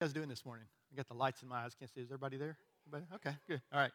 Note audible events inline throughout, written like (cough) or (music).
you guys doing this morning? I got the lights in my eyes. Can't see. Is everybody there? Everybody? Okay, good. All right.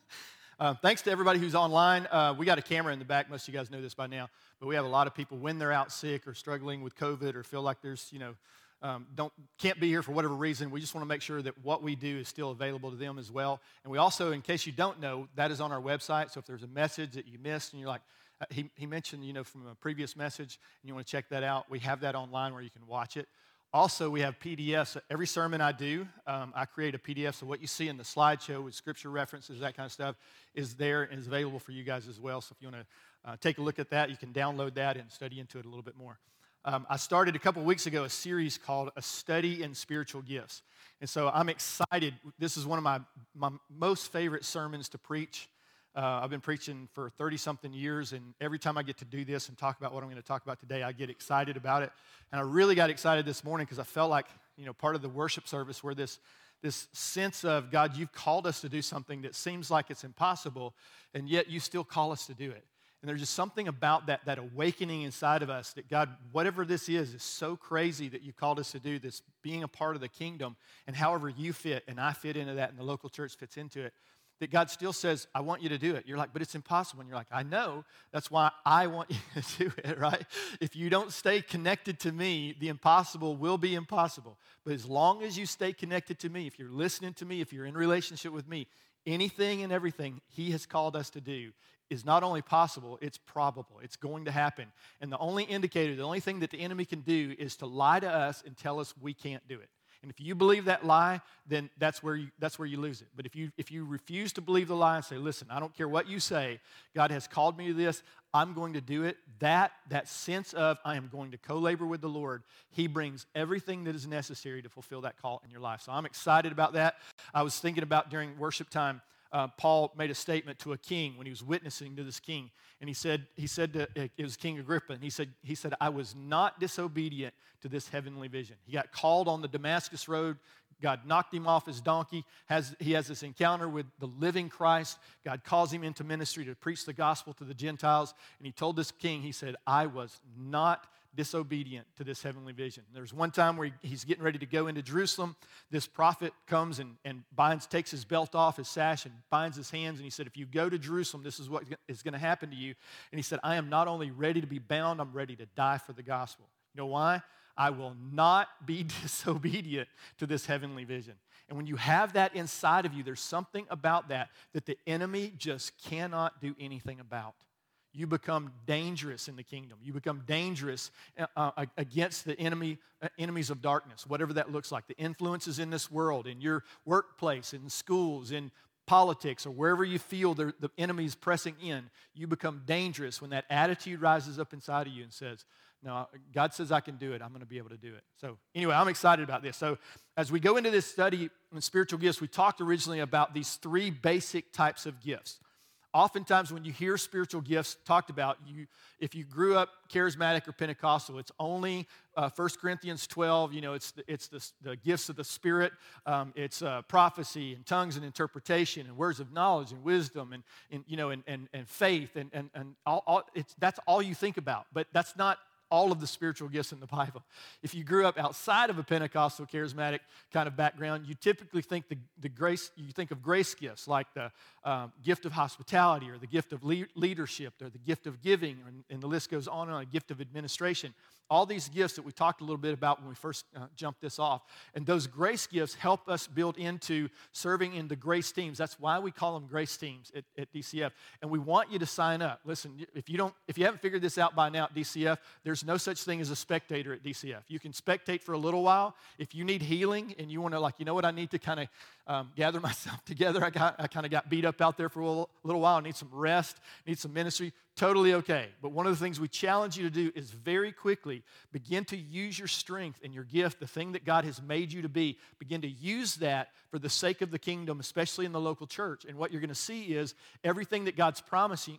(laughs) um, thanks to everybody who's online. Uh, we got a camera in the back. Most of you guys know this by now. But we have a lot of people when they're out sick or struggling with COVID or feel like there's, you know, um, don't can't be here for whatever reason. We just want to make sure that what we do is still available to them as well. And we also, in case you don't know, that is on our website. So if there's a message that you missed and you're like, uh, he, he mentioned, you know, from a previous message, and you want to check that out, we have that online where you can watch it. Also, we have PDFs. Every sermon I do, um, I create a PDF. So what you see in the slideshow with scripture references, that kind of stuff, is there and is available for you guys as well. So if you want to uh, take a look at that, you can download that and study into it a little bit more. Um, I started a couple weeks ago a series called A Study in Spiritual Gifts. And so I'm excited. This is one of my, my most favorite sermons to preach. Uh, I've been preaching for 30 something years, and every time I get to do this and talk about what I'm going to talk about today, I get excited about it. And I really got excited this morning because I felt like, you know, part of the worship service where this, this sense of, God, you've called us to do something that seems like it's impossible, and yet you still call us to do it. And there's just something about that, that awakening inside of us that God, whatever this is, is so crazy that you called us to do this, being a part of the kingdom, and however you fit, and I fit into that, and the local church fits into it that God still says, I want you to do it. You're like, but it's impossible. And you're like, I know. That's why I want (laughs) you to do it, right? If you don't stay connected to me, the impossible will be impossible. But as long as you stay connected to me, if you're listening to me, if you're in relationship with me, anything and everything He has called us to do is not only possible, it's probable. It's going to happen. And the only indicator, the only thing that the enemy can do is to lie to us and tell us we can't do it. And if you believe that lie, then that's where you, that's where you lose it. But if you, if you refuse to believe the lie and say, listen, I don't care what you say, God has called me to this, I'm going to do it, that, that sense of I am going to co labor with the Lord, He brings everything that is necessary to fulfill that call in your life. So I'm excited about that. I was thinking about during worship time, uh, Paul made a statement to a king when he was witnessing to this king. And he said, he said to, it was King Agrippa, and he said, he said, I was not disobedient to this heavenly vision. He got called on the Damascus road. God knocked him off his donkey. Has, he has this encounter with the living Christ. God calls him into ministry to preach the gospel to the Gentiles. And he told this king, he said, I was not disobedient to this heavenly vision. There's one time where he's getting ready to go into Jerusalem. This prophet comes and, and binds, takes his belt off, his sash, and binds his hands. And he said, If you go to Jerusalem, this is what is going to happen to you. And he said, I am not only ready to be bound, I'm ready to die for the gospel. You know why? I will not be (laughs) disobedient to this heavenly vision. And when you have that inside of you, there's something about that that the enemy just cannot do anything about you become dangerous in the kingdom. You become dangerous uh, uh against the enemy, uh, enemies of darkness, whatever that looks like. The influences in this world, in your workplace, in schools, in politics, or wherever you feel the, the enemy's pressing in, you become dangerous when that attitude rises up inside of you and says, no, God says I can do it. I'm going to be able to do it. So, anyway, I'm excited about this. So, as we go into this study on spiritual gifts, we talked originally about these three basic types of gifts oftentimes when you hear spiritual gifts talked about you if you grew up charismatic or pentecostal it's only uh, 1 corinthians 12 you know it's the, it's the, the gifts of the spirit um, it's uh, prophecy and tongues and interpretation and words of knowledge and wisdom and, and you know and, and, and faith and, and, and all, all it's, that's all you think about but that's not all of the spiritual gifts in the Bible. If you grew up outside of a Pentecostal charismatic kind of background, you typically think the, the grace, you think of grace gifts like the um, gift of hospitality or the gift of le- leadership or the gift of giving, and, and the list goes on and on, gift of administration. All these gifts that we talked a little bit about when we first uh, jumped this off. And those grace gifts help us build into serving in the grace teams. That's why we call them grace teams at, at DCF. And we want you to sign up. Listen, if you don't, if you haven't figured this out by now at DCF, there's no such thing as a spectator at DCF. You can spectate for a little while. If you need healing and you want to, like, you know what, I need to kind of um, gather (laughs) myself together. I got, I kind of got beat up out there for a little, little while. I need some rest, need some ministry totally okay. But one of the things we challenge you to do is very quickly begin to use your strength and your gift, the thing that God has made you to be, begin to use that for the sake of the kingdom, especially in the local church. And what you're going to see is everything that God's promising,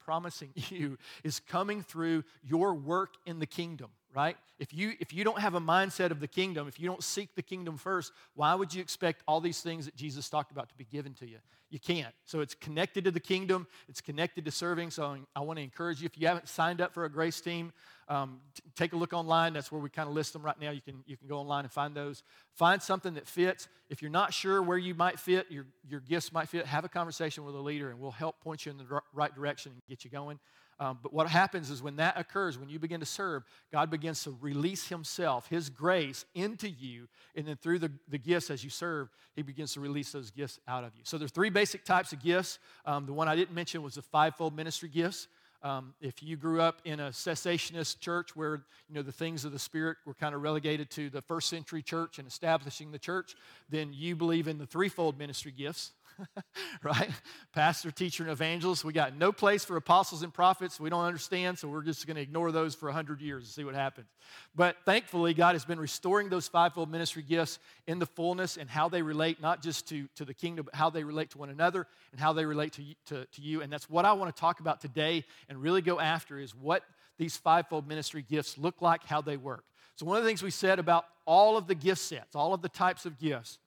promising (laughs) you is coming through your work in the kingdom right? If you if you don't have a mindset of the kingdom, if you don't seek the kingdom first, why would you expect all these things that Jesus talked about to be given to you? You can't. So it's connected to the kingdom. It's connected to serving. So I want to encourage you. If you haven't signed up for a grace team, um, t- take a look online. That's where we kind of list them right now. You can you can go online and find those. Find something that fits. If you're not sure where you might fit, your your gifts might fit. Have a conversation with a leader, and we'll help point you in the right direction and get you going. Um, but what happens is when that occurs, when you begin to serve, God begins to release Himself, His grace into you. And then through the, the gifts as you serve, He begins to release those gifts out of you. So there's three basic types of gifts. Um, the one I didn't mention was the fivefold ministry gifts. Um, if you grew up in a cessationist church where you know the things of the spirit were kind of relegated to the first century church and establishing the church, then you believe in the threefold ministry gifts. (laughs) right? Pastor, teacher, and evangelist. We got no place for apostles and prophets. We don't understand, so we're just going to ignore those for 100 years and see what happens. But thankfully, God has been restoring those fivefold ministry gifts in the fullness and how they relate not just to, to the kingdom, but how they relate to one another and how they relate to, to, to you. And that's what I want to talk about today and really go after is what these fivefold ministry gifts look like, how they work. So, one of the things we said about all of the gift sets, all of the types of gifts,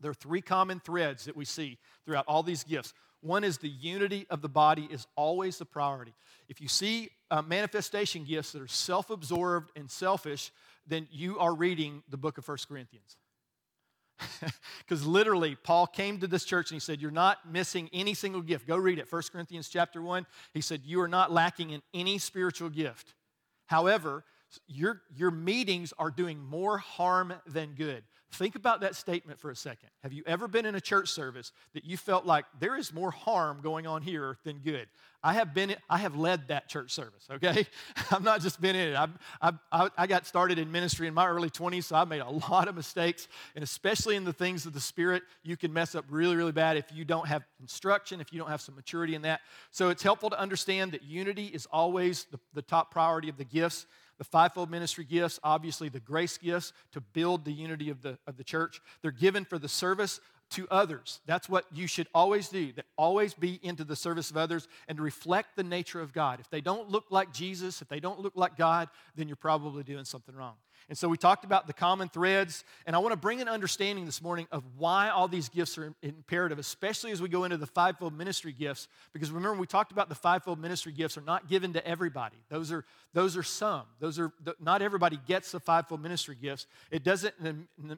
there are three common threads that we see throughout all these gifts. One is the unity of the body is always the priority. If you see uh, manifestation gifts that are self absorbed and selfish, then you are reading the book of First Corinthians. (laughs) Because literally, Paul came to this church and he said, You're not missing any single gift. Go read it. 1 Corinthians chapter 1. He said, You are not lacking in any spiritual gift. However, your, your meetings are doing more harm than good. Think about that statement for a second. Have you ever been in a church service that you felt like there is more harm going on here than good? I have been, I have led that church service, okay? (laughs) I've not just been in it. I, I, I got started in ministry in my early 20s, so I made a lot of mistakes, and especially in the things of the Spirit, you can mess up really, really bad if you don't have instruction, if you don't have some maturity in that. So it's helpful to understand that unity is always the, the top priority of the gifts the fivefold ministry gifts, obviously the grace gifts to build the unity of the, of the church. They're given for the service to others. That's what you should always do. That always be into the service of others and reflect the nature of God. If they don't look like Jesus, if they don't look like God, then you're probably doing something wrong. And so we talked about the common threads, and I want to bring an understanding this morning of why all these gifts are imperative, especially as we go into the fivefold ministry gifts. Because remember, we talked about the fivefold ministry gifts are not given to everybody. Those are those are some. Those are not everybody gets the fivefold ministry gifts. It doesn't.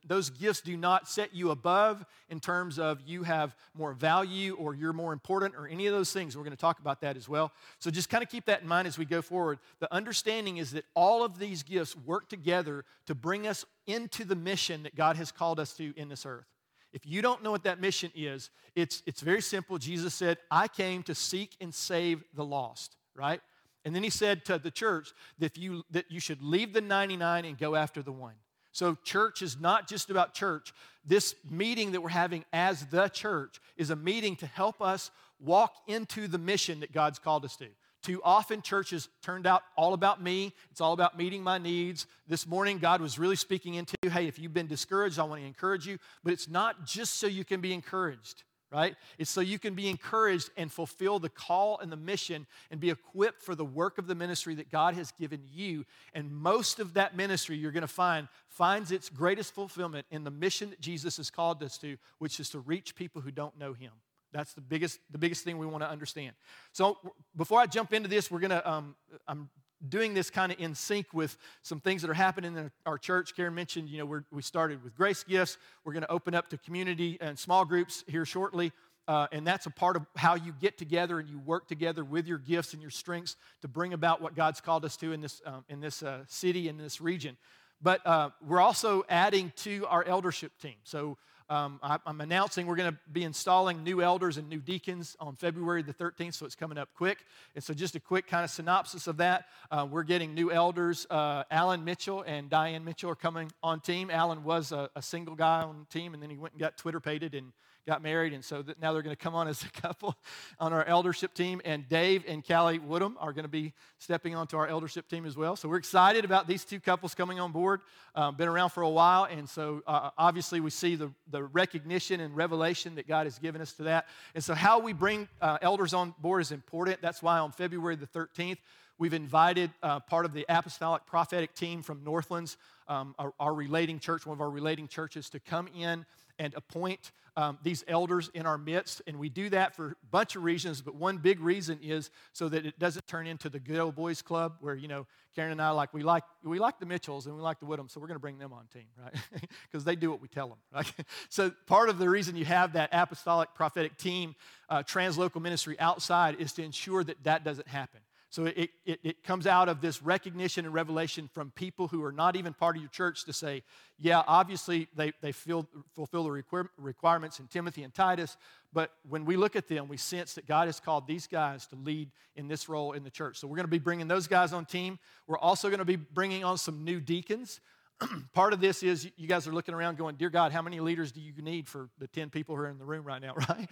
Those gifts do not set you above in terms of you have more value or you're more important or any of those things. We're going to talk about that as well. So just kind of keep that in mind as we go forward. The understanding is that all of these gifts work together to bring us into the mission that God has called us to in this earth. If you don't know what that mission is, it's, it's very simple. Jesus said, I came to seek and save the lost, right? And then he said to the church that you, that you should leave the 99 and go after the one. So, church is not just about church. This meeting that we're having as the church is a meeting to help us walk into the mission that God's called us to. Too often, churches turned out all about me. It's all about meeting my needs. This morning, God was really speaking into, hey, if you've been discouraged, I want to encourage you. But it's not just so you can be encouraged, right? It's so you can be encouraged and fulfill the call and the mission and be equipped for the work of the ministry that God has given you. And most of that ministry you're going to find finds its greatest fulfillment in the mission that Jesus has called us to, which is to reach people who don't know Him. That's the biggest, the biggest thing we want to understand. So before I jump into this, we're going to, um, I'm doing this kind of in sync with some things that are happening in our church. Karen mentioned, you know, we we started with grace gifts. We're going to open up to community and small groups here shortly. Uh, and that's a part of how you get together and you work together with your gifts and your strengths to bring about what God's called us to in this, um, in this uh, city, in this region. But uh, we're also adding to our eldership team. So um, I, am announcing we're going to be installing new elders and new deacons on February the 13th, so it's coming up quick. And so, just a quick kind of synopsis of that. Uh, we're getting new elders. Uh, Alan Mitchell and Diane Mitchell are coming on team. Alan was a, a single guy on team, and then he went and got Twitter pated and got married, and so now they're going to come on as a (laughs) couple on our eldership team. And Dave and Callie Woodham are going to be stepping onto our eldership team as well. So we're excited about these two couples coming on board. Um, been around for a while, and so uh, obviously we see the, the recognition and revelation that God has given us to that. And so how we bring uh, elders on board is important. That's why on February the 13th, We've invited uh, part of the apostolic prophetic team from Northlands, um, our, our, relating church, one of our relating churches, to come in and appoint um, these elders in our midst. And we do that for a bunch of reasons, but one big reason is so that it doesn't turn into the good old boys club where, you know, Karen and I like, we like, we like the Mitchells and we like the Woodhams, so we're going to bring them on team, right? (laughs) Because they do what we tell them, right? (laughs) so part of the reason you have that apostolic prophetic team, uh, translocal ministry outside is to ensure that that doesn't happen. So it, it, it, comes out of this recognition and revelation from people who are not even part of your church to say, yeah, obviously they, they feel, fulfill the requirements in Timothy and Titus, but when we look at them, we sense that God has called these guys to lead in this role in the church. So we're going to be bringing those guys on team. We're also going to be bringing on some new deacons. (clears throat) part of this is you guys are looking around going, Dear God, how many leaders do you need for the 10 people who are in the room right now, (laughs) right?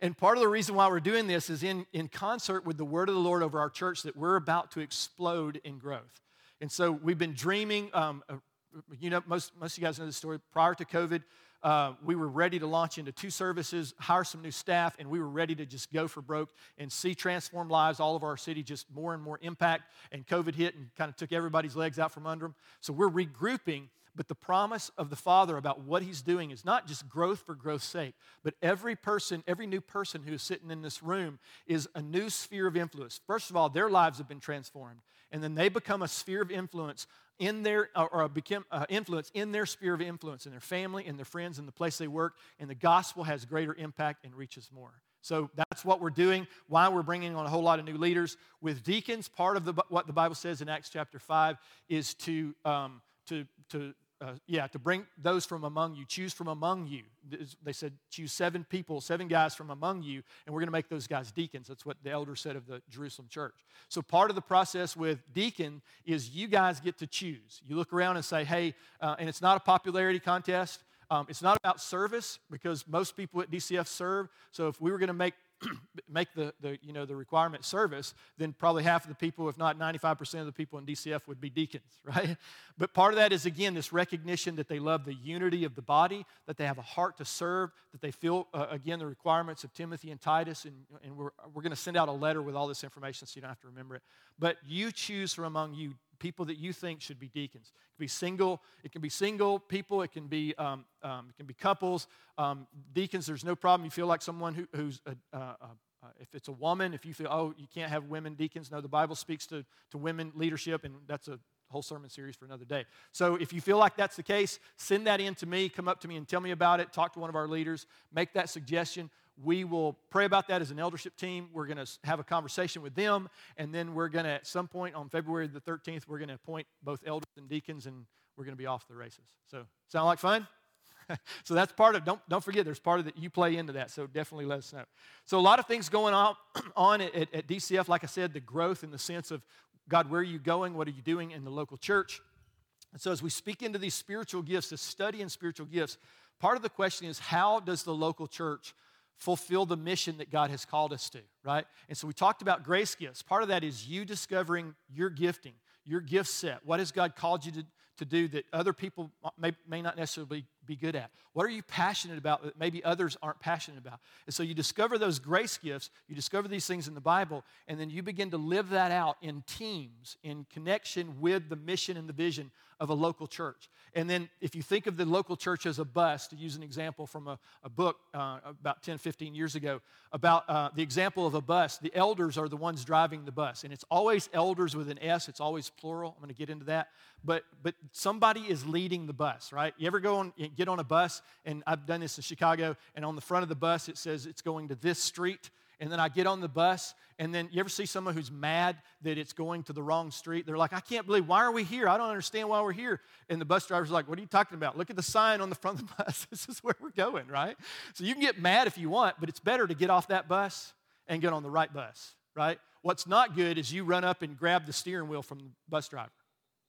and part of the reason why we're doing this is in, in concert with the word of the Lord over our church that we're about to explode in growth. And so we've been dreaming, um, uh, you know, most, most of you guys know the story. Prior to COVID, uh, we were ready to launch into two services, hire some new staff, and we were ready to just go for broke and see transform lives all over our city, just more and more impact. And COVID hit and kind of took everybody's legs out from under them. So we're regrouping. But the promise of the Father about what He's doing is not just growth for growth's sake, but every person, every new person who is sitting in this room is a new sphere of influence. First of all, their lives have been transformed, and then they become a sphere of influence in their or become uh, influence in their sphere of influence in their family in their friends in the place they work and the gospel has greater impact and reaches more. So that's what we're doing why we're bringing on a whole lot of new leaders. With deacons part of the, what the bible says in acts chapter 5 is to um, to to uh, yeah, to bring those from among you. Choose from among you. They said, choose seven people, seven guys from among you, and we're going to make those guys deacons. That's what the elder said of the Jerusalem church. So, part of the process with deacon is you guys get to choose. You look around and say, hey, uh, and it's not a popularity contest. Um, it's not about service because most people at DCF serve. So, if we were going to make (clears throat) make the, the, you know, the requirement service, then probably half of the people, if not 95% of the people in DCF would be deacons, (laughs) right? But part of that is, again, this recognition that they love the unity of the body, that they have a heart to serve, that they feel, uh, again, the requirements of Timothy and Titus. And, and we're, we're going to send out a letter with all this information so you don't have to remember it. But you choose from among you people that you think should be deacons. It can be single. It can be single people. It can be um, um, it can be couples. Um, deacons, there's no problem. You feel like someone who, who's a, a, a, if it's a woman, if you feel oh you can't have women deacons. No, the Bible speaks to to women leadership, and that's a whole sermon series for another day. So if you feel like that's the case, send that in to me. Come up to me and tell me about it. Talk to one of our leaders. Make that suggestion we will pray about that as an eldership team. We're going to have a conversation with them, and then we're going to, at some point on February the 13th, we're going to appoint both elders and deacons, and we're going to be off the races. So, sound like fun? (laughs) so that's part of don't don't forget there's part of that you play into that so definitely let us know so a lot of things going on (clears throat) on at, at, dcf like i said the growth in the sense of god where are you going what are you doing in the local church and so as we speak into these spiritual gifts the study in spiritual gifts part of the question is how does the local church fulfill the mission that God has called us to, right? And so we talked about grace gifts. Part of that is you discovering your gifting, your gift set. What has God called you to, to do that other people may, may not necessarily be good at? What are you passionate about that maybe others aren't passionate about? And so you discover those grace gifts, you discover these things in the Bible, and then you begin to live that out in teams, in connection with the mission and the vision of a local church. And then, if you think of the local church as a bus, to use an example from a, a book uh, about 10, 15 years ago, about uh, the example of a bus, the elders are the ones driving the bus. And it's always elders with an S, it's always plural. I'm going to get into that. But, but somebody is leading the bus, right? You ever go on, get on a bus, and I've done this in Chicago, and on the front of the bus it says it's going to this street and then I get on the bus, and then you ever see someone who's mad that it's going to the wrong street? They're like, I can't believe, why are we here? I don't understand why we're here. And the bus driver's like, What are you talking about? Look at the sign on the front of the (laughs) bus. this is where we're going, right? So you can get mad if you want, but it's better to get off that bus and get on the right bus, right? What's not good is you run up and grab the steering wheel from the bus driver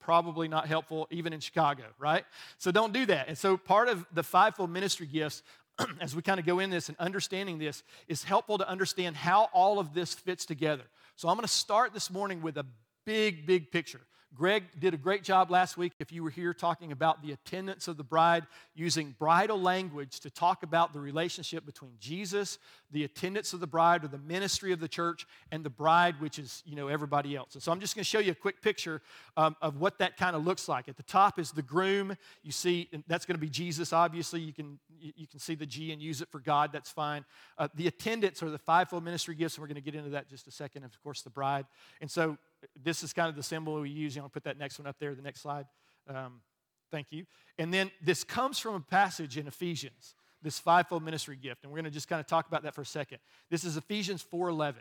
probably not helpful even in Chicago, right? So don't do that. And so part of the fivefold ministry gifts (clears throat) as we kind of go in this and understanding this is helpful to understand how all of this fits together. So I'm going to start this morning with a big, big picture. Greg did a great job last week, if you were here, talking about the attendants of the bride, using bridal language to talk about the relationship between Jesus, the attendants of the bride, or the ministry of the church, and the bride, which is, you know, everybody else. And so I'm just going to show you a quick picture um, of what that kind of looks like. At the top is the groom. You see, that's going to be Jesus, obviously. You can, you can see the G and use it for God. That's fine. Uh, the attendants are the fivefold ministry gifts, and we're going to get into that just a second. Of course, the bride. And so this is kind of the symbol we use. You know, put that next one up there, the next slide. Um, thank you. And then this comes from a passage in Ephesians, this fivefold ministry gift. And we're going to just kind of talk about that for a second. This is Ephesians 4.11.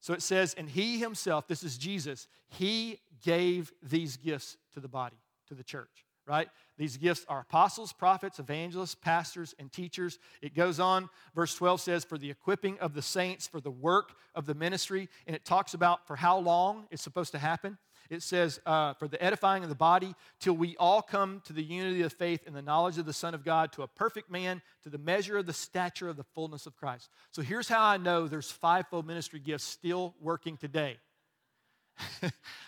So it says, and he himself, this is Jesus, he gave these gifts to the body, to the church, right? These gifts are apostles, prophets, evangelists, pastors, and teachers. It goes on. Verse 12 says, For the equipping of the saints, for the work of the ministry. And it talks about for how long it's supposed to happen. It says, uh, For the edifying of the body, till we all come to the unity of faith and the knowledge of the Son of God, to a perfect man, to the measure of the stature of the fullness of Christ. So here's how I know there's fivefold ministry gifts still working today. (laughs)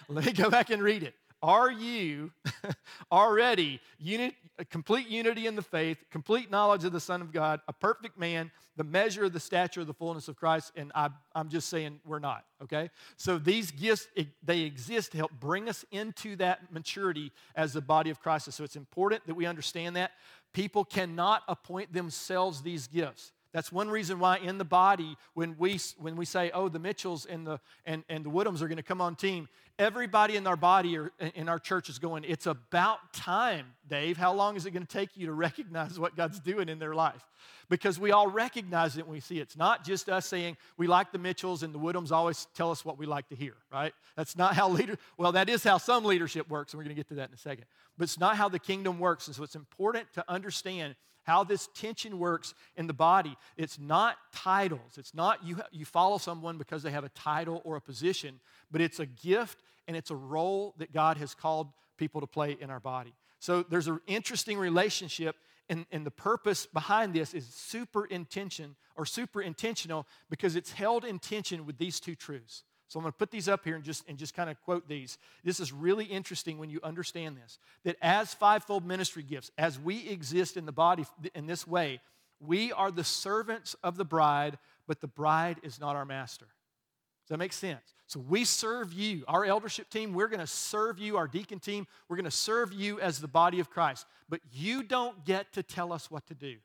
Let me go back and read it. Are you (laughs) already unit, complete unity in the faith, complete knowledge of the Son of God, a perfect man, the measure of the stature of the fullness of Christ? And I, am just saying we're not, okay? So these gifts, they exist to help bring us into that maturity as the body of Christ. So it's important that we understand that. People cannot appoint themselves these gifts. That's one reason why in the body, when we, when we say, oh, the Mitchells and the, and, and the Woodhams are going to come on team, everybody in our body or in our church is going, it's about time, Dave. How long is it going to take you to recognize what God's doing in their life? Because we all recognize it when we see it. It's not just us saying we like the Mitchells and the Woodhams always tell us what we like to hear, right? That's not how leader, well, that is how some leadership works, and we're going to get to that in a second. But it's not how the kingdom works. And so it's important to understand how this tension works in the body. It's not titles. It's not you, you follow someone because they have a title or a position, but it's a gift and it's a role that God has called people to play in our body. So there's an interesting relationship, and, and the purpose behind this is super intention or super intentional because it's held in tension with these two truths. So I'm going to put these up here and just, and just kind of quote these. This is really interesting when you understand this that as fivefold ministry gifts, as we exist in the body in this way, we are the servants of the bride, but the bride is not our master. Does that make sense? So we serve you, our eldership team, we're going to serve you, our deacon team, we're going to serve you as the body of Christ. But you don't get to tell us what to do.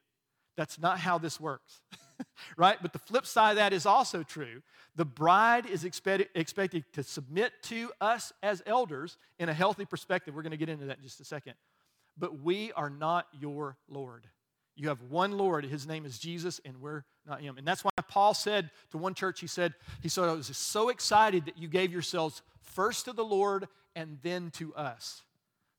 That's not how this works. (laughs) right? But the flip side of that is also true. The bride is expected, expected to submit to us as elders in a healthy perspective. We're going to get into that in just a second. But we are not your Lord. You have one Lord. His name is Jesus, and we're not him. And that's why Paul said to one church, he said, he said, I was so excited that you gave yourselves first to the Lord and then to us.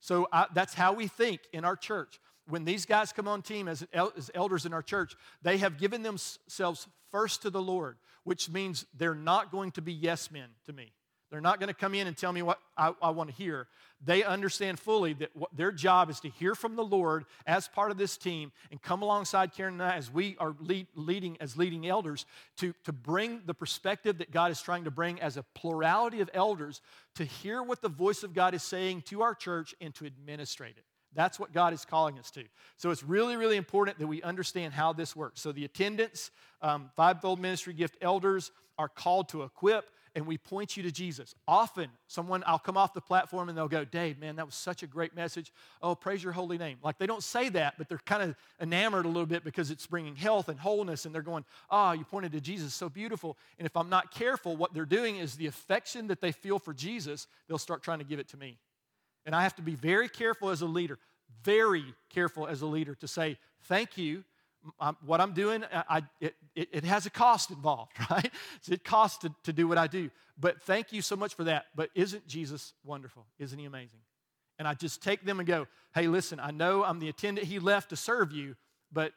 So I, that's how we think in our church when these guys come on team as, as elders in our church, they have given themselves first to the Lord, which means they're not going to be yes men to me. They're not going to come in and tell me what I, I want to hear. They understand fully that their job is to hear from the Lord as part of this team and come alongside Karen and I as we are lead, leading as leading elders to, to bring the perspective that God is trying to bring as a plurality of elders to hear what the voice of God is saying to our church and to administrate it. That's what God is calling us to. So it's really, really important that we understand how this works. So the attendants, um, fivefold ministry gift elders are called to equip, and we point you to Jesus. Often, someone, I'll come off the platform and they'll go, Dave, man, that was such a great message. Oh, praise your holy name. Like they don't say that, but they're kind of enamored a little bit because it's bringing health and wholeness, and they're going, oh, you pointed to Jesus, so beautiful. And if I'm not careful, what they're doing is the affection that they feel for Jesus, they'll start trying to give it to me. And I have to be very careful as a leader, very careful as a leader to say, thank you. I'm, um, what I'm doing, uh, I, it, it, it, has a cost involved, (laughs) right? It costs to, to do what I do. But thank you so much for that. But isn't Jesus wonderful? Isn't he amazing? And I just take them and go, hey, listen, I know I'm the attendant he left to serve you, but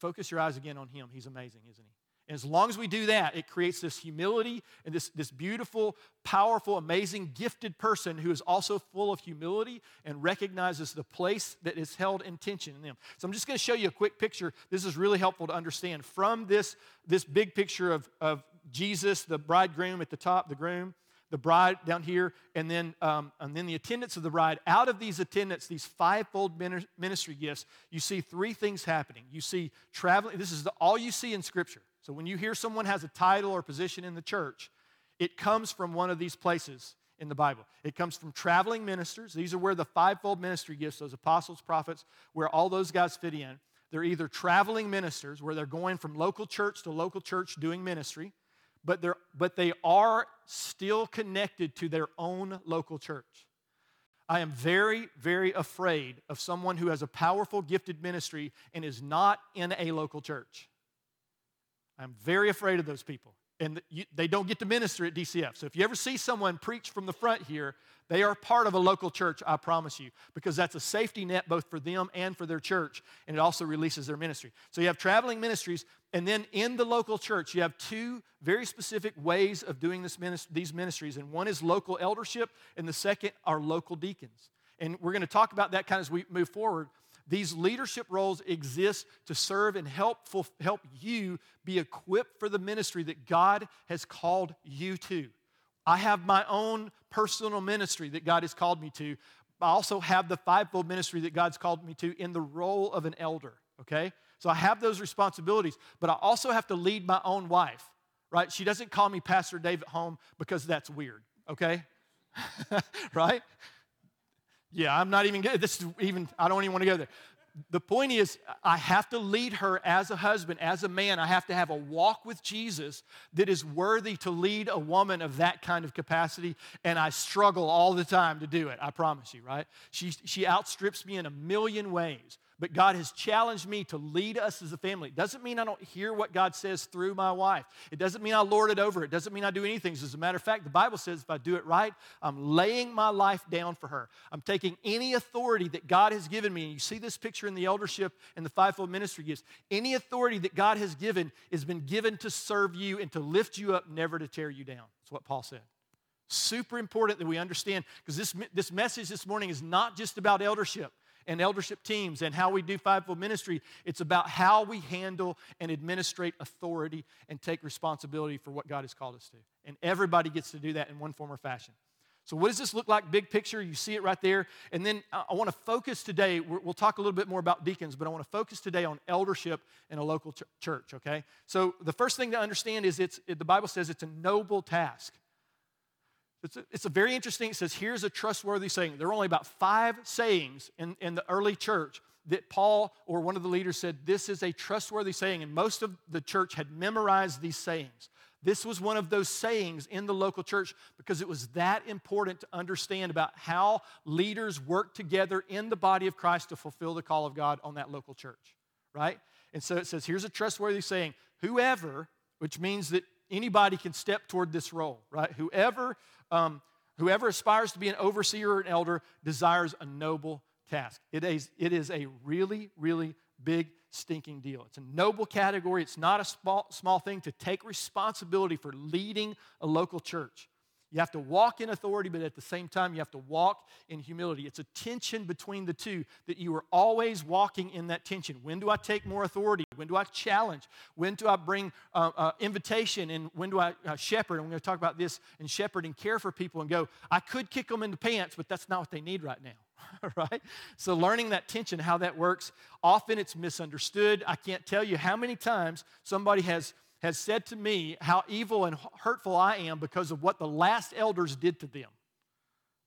focus your eyes again on him. He's amazing, isn't he? And as long as we do that, it creates this humility and this, this beautiful, powerful, amazing, gifted person who is also full of humility and recognizes the place that is held in tension in them. So I'm just going to show you a quick picture. This is really helpful to understand. From this, this big picture of, of Jesus, the bridegroom at the top, the groom, the bride down here, and then, um, and then the attendants of the bride. Out of these attendants, these fivefold ministry gifts, you see three things happening. You see traveling, this is the, all you see in Scripture. So when you hear someone has a title or position in the church, it comes from one of these places in the Bible. It comes from traveling ministers. These are where the fivefold ministry gifts, those apostles, prophets, where all those guys fit in. They're either traveling ministers, where they're going from local church to local church doing ministry but, they're, but they are still connected to their own local church. I am very, very afraid of someone who has a powerful, gifted ministry and is not in a local church. I'm very afraid of those people. And they don't get to minister at DCF. So if you ever see someone preach from the front here, they are part of a local church, I promise you, because that's a safety net both for them and for their church, and it also releases their ministry. So you have traveling ministries, and then in the local church, you have two very specific ways of doing this these ministries, and one is local eldership, and the second are local deacons. And we're going to talk about that kind of as we move forward. These leadership roles exist to serve and help, help you be equipped for the ministry that God has called you to. I have my own personal ministry that God has called me to. I also have the fivefold ministry that God's called me to in the role of an elder, okay? So I have those responsibilities, but I also have to lead my own wife, right? She doesn't call me Pastor Dave at home because that's weird, okay? (laughs) right? Yeah, I'm not even, this is even, I don't even want to go there the point is, I have to lead her as a husband, as a man. I have to have a walk with Jesus that is worthy to lead a woman of that kind of capacity. And I struggle all the time to do it, I promise you, right? She, she outstrips me in a million ways. But God has challenged me to lead us as a family. It doesn't mean I don't hear what God says through my wife. It doesn't mean I lord it over. It doesn't mean I do anything. As a matter of fact, the Bible says if I do it right, I'm laying my life down for her. I'm taking any authority that God has given me. And you see this picture in the eldership and the fivefold ministry gifts. Any authority that God has given has been given to serve you and to lift you up, never to tear you down. That's what Paul said. Super important that we understand because this, this message this morning is not just about eldership and eldership teams and how we do fivefold ministry. It's about how we handle and administrate authority and take responsibility for what God has called us to. And everybody gets to do that in one form or fashion. So, what does this look like, big picture? You see it right there. And then I want to focus today, we'll talk a little bit more about deacons, but I want to focus today on eldership in a local ch- church, okay? So, the first thing to understand is it's, the Bible says it's a noble task. It's a, it's a, very interesting, it says, here's a trustworthy saying. There are only about five sayings in, in the early church that Paul or one of the leaders said, this is a trustworthy saying. And most of the church had memorized these sayings. This was one of those sayings in the local church because it was that important to understand about how leaders work together in the body of Christ to fulfill the call of God on that local church, right? And so it says, here's a trustworthy saying whoever, which means that anybody can step toward this role, right? Whoever um, whoever aspires to be an overseer or an elder desires a noble task. It is, it is a really, really big, stinking deal. It's a noble category. It's not a small, small thing to take responsibility for leading a local church. You have to walk in authority, but at the same time, you have to walk in humility. It's a tension between the two that you are always walking in that tension. When do I take more authority? When do I challenge? When do I bring uh, uh, invitation? And when do I uh, shepherd? And we're going to talk about this and shepherd and care for people and go, I could kick them in the pants, but that's not what they need right now. (laughs) right? So, learning that tension, how that works, often it's misunderstood. I can't tell you how many times somebody has has said to me how evil and hurtful I am because of what the last elders did to them.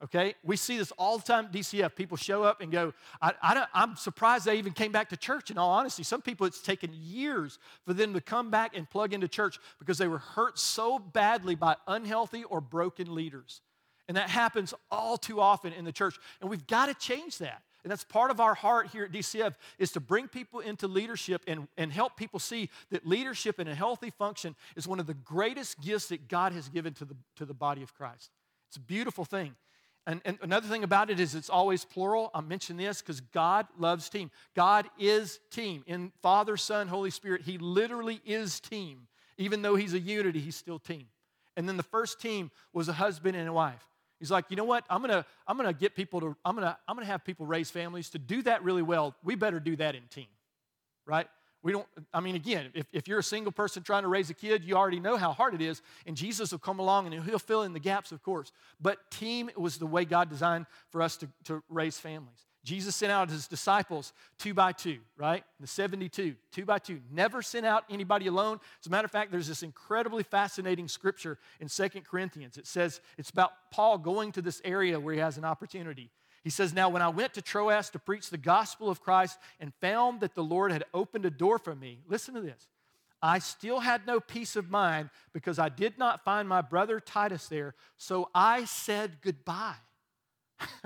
Okay? We see this all the time DCF. People show up and go, I, am surprised they even came back to church, in all honesty. Some people, it's taken years for them to come back and plug into church because they were hurt so badly by unhealthy or broken leaders. And that happens all too often in the church. And we've got to change that. And that's part of our heart here at DCF is to bring people into leadership and, and help people see that leadership in a healthy function is one of the greatest gifts that God has given to the, to the body of Christ. It's a beautiful thing. And, and another thing about it is it's always plural. I mention this because God loves team. God is team. In Father, Son, Holy Spirit, He literally is team. Even though He's a unity, He's still team. And then the first team was a husband and a wife. He's like, you know what? I'm gonna, I'm gonna get people to, I'm gonna, I'm gonna have people raise families. To do that really well, we better do that in team, right? We don't, I mean, again, if, if you're a single person trying to raise a kid, you already know how hard it is, and Jesus will come along and he'll fill in the gaps, of course. But team was the way God designed for us to, to raise families. Jesus sent out his disciples two by two, right? The 72, two by two. Never sent out anybody alone. As a matter of fact, there's this incredibly fascinating scripture in Second Corinthians. It says it's about Paul going to this area where he has an opportunity. He says, Now, when I went to Troas to preach the gospel of Christ and found that the Lord had opened a door for me, listen to this. I still had no peace of mind because I did not find my brother Titus there, so I said goodbye. (laughs)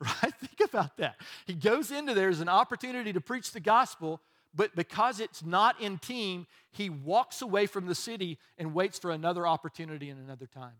right? Think about that. He goes into there as an opportunity to preach the gospel, but because it's not in team, he walks away from the city and waits for another opportunity and another time.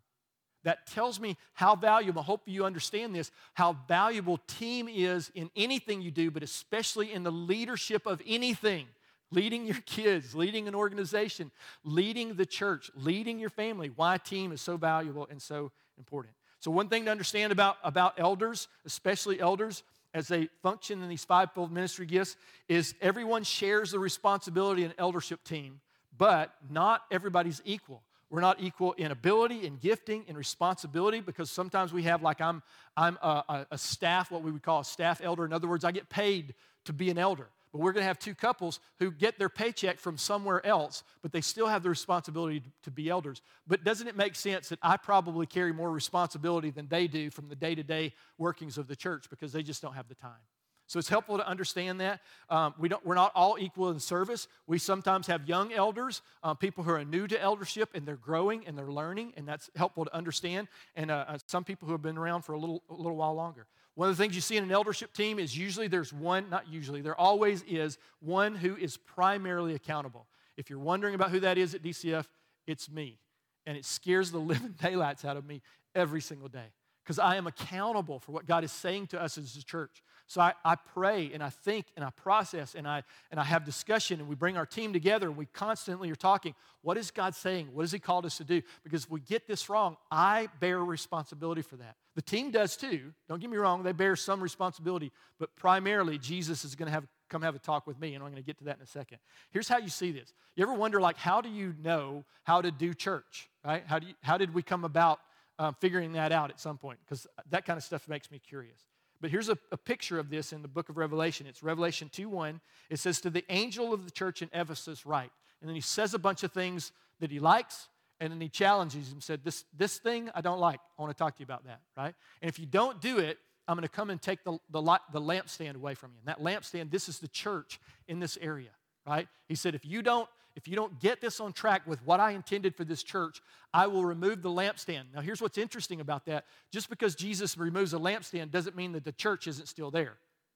That tells me how valuable, I hope you understand this, how valuable team is in anything you do, but especially in the leadership of anything. Leading your kids, leading an organization, leading the church, leading your family. Why team is so valuable and so important. So, one thing to understand about, about elders, especially elders, as they function in these fivefold ministry gifts, is everyone shares the responsibility in eldership team, but not everybody's equal. We're not equal in ability, in gifting, in responsibility, because sometimes we have, like, I'm, I'm a, a staff, what we would call a staff elder. In other words, I get paid to be an elder. But we're going to have two couples who get their paycheck from somewhere else, but they still have the responsibility to, be elders. But doesn't it make sense that I probably carry more responsibility than they do from the day to day workings of the church because they just don't have the time? So it's helpful to understand that. Um, we don't, we're not all equal in service. We sometimes have young elders, uh, people who are new to eldership, and they're growing and they're learning, and that's helpful to understand. And uh, uh some people who have been around for a little, a little while longer. One of the things you see in an eldership team is usually there's one, not usually, there always is one who is primarily accountable. If you're wondering about who that is at DCF, it's me. And it scares the (laughs) living daylights out of me every single day because I am accountable for what God is saying to us as a church. So I, I pray and I think and I process and I, and I have discussion and we bring our team together and we constantly are talking. What is God saying? What has He called us to do? Because if we get this wrong, I bear responsibility for that. The team does too. Don't get me wrong, they bear some responsibility, but primarily Jesus is going to have come have a talk with me, and I'm going to get to that in a second. Here's how you see this. You ever wonder, like, how do you know how to do church? Right? How do you, how did we come about um, figuring that out at some point? Because that kind of stuff makes me curious. But here's a, a, picture of this in the book of Revelation. It's Revelation 2 1. It says, To the angel of the church in Ephesus, write. And then he says a bunch of things that he likes, and then he challenges him, and said, This, this thing I don't like. I want to talk to you about that, right? And if you don't do it, I'm going to come and take the, the, the lampstand away from you. And that lampstand, this is the church in this area, right? He said, If you don't if you don't get this on track with what I intended for this church, I will remove the lampstand. Now, here's what's interesting about that. Just because Jesus removes a lampstand doesn't mean that the church isn't still there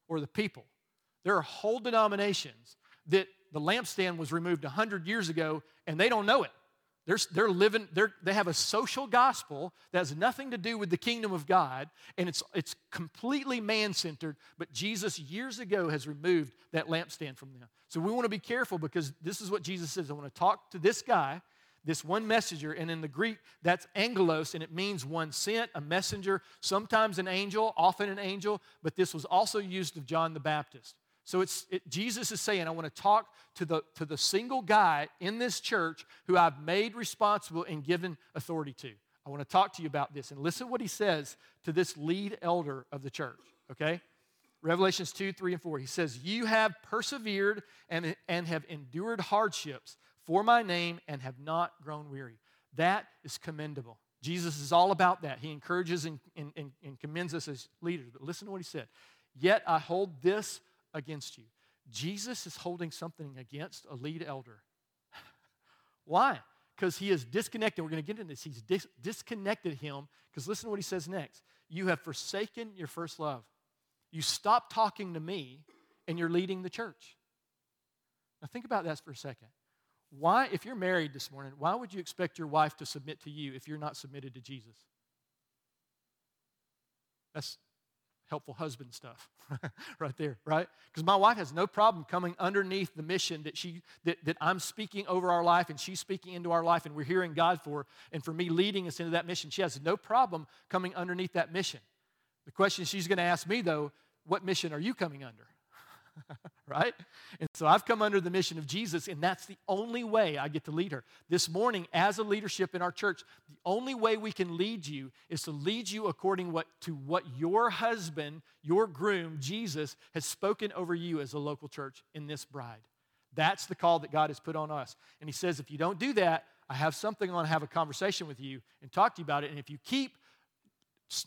or the people. There are whole denominations that the lampstand was removed 100 years ago and they don't know it. They're, they're living, they're, they have a social gospel that has nothing to do with the kingdom of God, and it's, it's completely man centered. But Jesus, years ago, has removed that lampstand from them. So we want to be careful because this is what Jesus says. I want to talk to this guy, this one messenger, and in the Greek, that's angelos, and it means one sent, a messenger, sometimes an angel, often an angel, but this was also used of John the Baptist. So it's, it, Jesus is saying, I want to talk to the, to the single guy in this church who I've made responsible and given authority to. I want to talk to you about this. And listen what he says to this lead elder of the church, okay? Revelations 2, 3, and 4. He says, You have persevered and, and have endured hardships for my name and have not grown weary. That is commendable. Jesus is all about that. He encourages and, and, and commends us as leaders. But listen to what he said. Yet I hold this against you. Jesus is holding something against a lead elder. (laughs) Why? Because he is disconnected. We're going to get into this. He's dis- disconnected him because listen to what he says next. You have forsaken your first love. You stop talking to me and you're leading the church. Now, think about that for a second. Why, if you're married this morning, why would you expect your wife to submit to you if you're not submitted to Jesus? That's helpful husband stuff (laughs) right there right? Because my wife has no problem coming underneath the mission that she that, that i'm speaking over our life and she's speaking into our life and we're hearing god for and for me leading us into that mission. She has no problem coming underneath that mission. The question she's going to ask me though what mission are you coming under (laughs) right? And so I've come under the mission of Jesus, and that's the only way I get to lead her. This morning, as a leadership in our church, the only way we can lead you is to lead you according what, to what your husband, your groom, Jesus, has spoken over you as a local church in this bride. That's the call that God has put on us. And He says, if you don't do that, I have something I want to have a conversation with you and talk to you about it. And if you keep,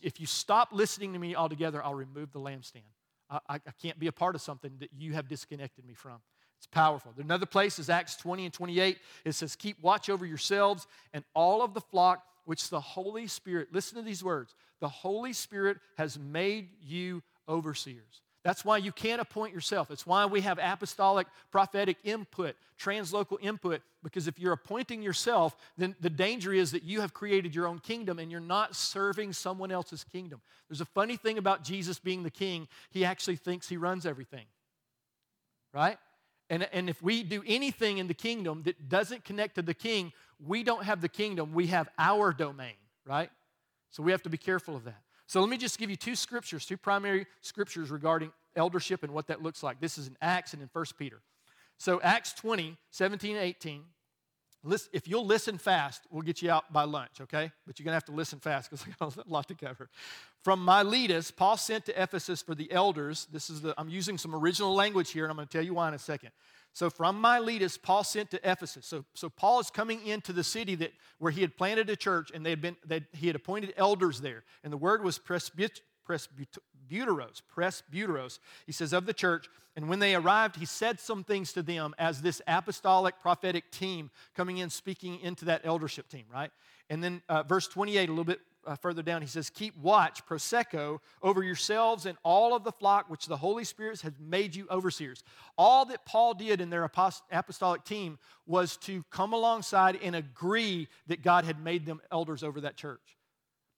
if you stop listening to me altogether, I'll remove the lampstand. I, I can't be a part of something that you have disconnected me from. It's powerful. Another place is Acts 20 and 28. It says, Keep watch over yourselves and all of the flock which the Holy Spirit, listen to these words, the Holy Spirit has made you overseers. That's why you can't appoint yourself. It's why we have apostolic prophetic input, translocal input, because if you're appointing yourself, then the danger is that you have created your own kingdom and you're not serving someone else's kingdom. There's a funny thing about Jesus being the king, he actually thinks he runs everything, right? And, and if we do anything in the kingdom that doesn't connect to the king, we don't have the kingdom, we have our domain, right? So we have to be careful of that. So let me just give you two scriptures, two primary scriptures regarding eldership and what that looks like. This is in Acts and in 1 Peter. So Acts 20, 17, 18. if you'll listen fast, we'll get you out by lunch, okay? But you're going to have to listen fast because (laughs) I got a lot to cover. From Miletus, Paul sent to Ephesus for the elders. This is the, I'm using some original language here, and I'm going to tell you why in a second. So from Miletus, Paul sent to Ephesus. So, so Paul is coming into the city that where he had planted a church, and they had been they, he had appointed elders there. And the word was presbyt, presbyteros, presbyteros. He says of the church. And when they arrived, he said some things to them as this apostolic prophetic team coming in, speaking into that eldership team, right? And then uh, verse 28, a little bit uh, further down, he says, Keep watch, proseucho, over yourselves and all of the flock which the Holy Spirit has made you overseers. All that Paul did in their apostolic team was to come alongside and agree that God had made them elders over that church.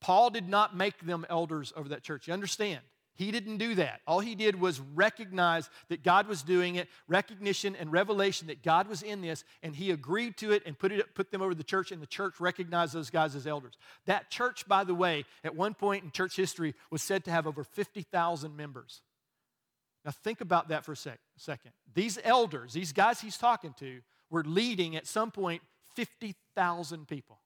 Paul did not make them elders over that church. You understand? He didn't do that. All he did was recognize that God was doing it, recognition and revelation that God was in this, and he agreed to it and put, it, put them over the church, and the church recognized those guys as elders. That church, by the way, at one point in church history was said to have over 50,000 members. Now, think about that for a sec, second. These elders, these guys he's talking to, were leading at some point 50,000 people.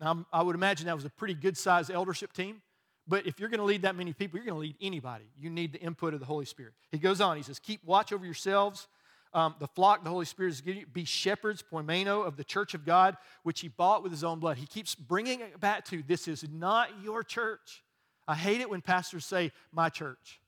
Now, I would imagine that was a pretty good sized eldership team. But if you're going to lead that many people, you're going to lead anybody. You need the input of the Holy Spirit. He goes on, he says, Keep watch over yourselves. Um, the flock the Holy Spirit is giving you. Be shepherds, poimeno, of the church of God, which he bought with his own blood. He keeps bringing it back to this is not your church. I hate it when pastors say, my church.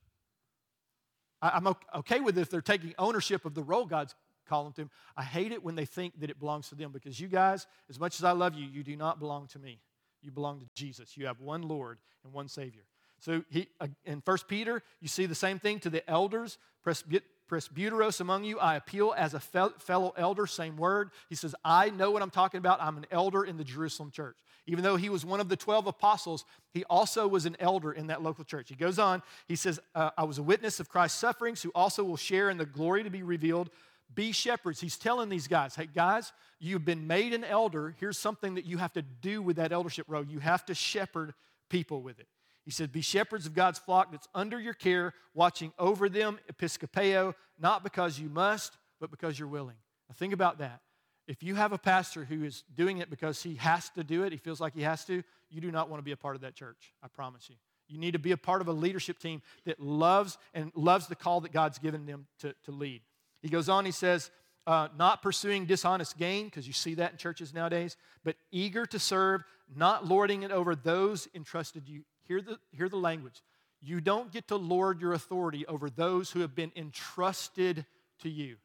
I, I'm okay with it if they're taking ownership of the role God's calling them. I hate it when they think that it belongs to them because you guys, as much as I love you, you do not belong to me. You belong to Jesus. You have one Lord and one Savior. So he, uh, in 1 Peter, you see the same thing to the elders, presbyteros among you. I appeal as a fellow elder, same word. He says, I know what I'm talking about. I'm an elder in the Jerusalem church. Even though he was one of the 12 apostles, he also was an elder in that local church. He goes on, he says, uh, I was a witness of Christ's sufferings, who also will share in the glory to be revealed. Be shepherds. He's telling these guys, hey, guys, you've been made an elder. Here's something that you have to do with that eldership role. You have to shepherd people with it. He said, Be shepherds of God's flock that's under your care, watching over them, episkopeo, not because you must, but because you're willing. Now, think about that. If you have a pastor who is doing it because he has to do it, he feels like he has to, you do not want to be a part of that church. I promise you. You need to be a part of a leadership team that loves and loves the call that God's given them to, to lead. He goes on, he says, uh, not pursuing dishonest gain, because you see that in churches nowadays, but eager to serve, not lording it over those entrusted you. Hear the, hear the language. You don't get to lord your authority over those who have been entrusted to you.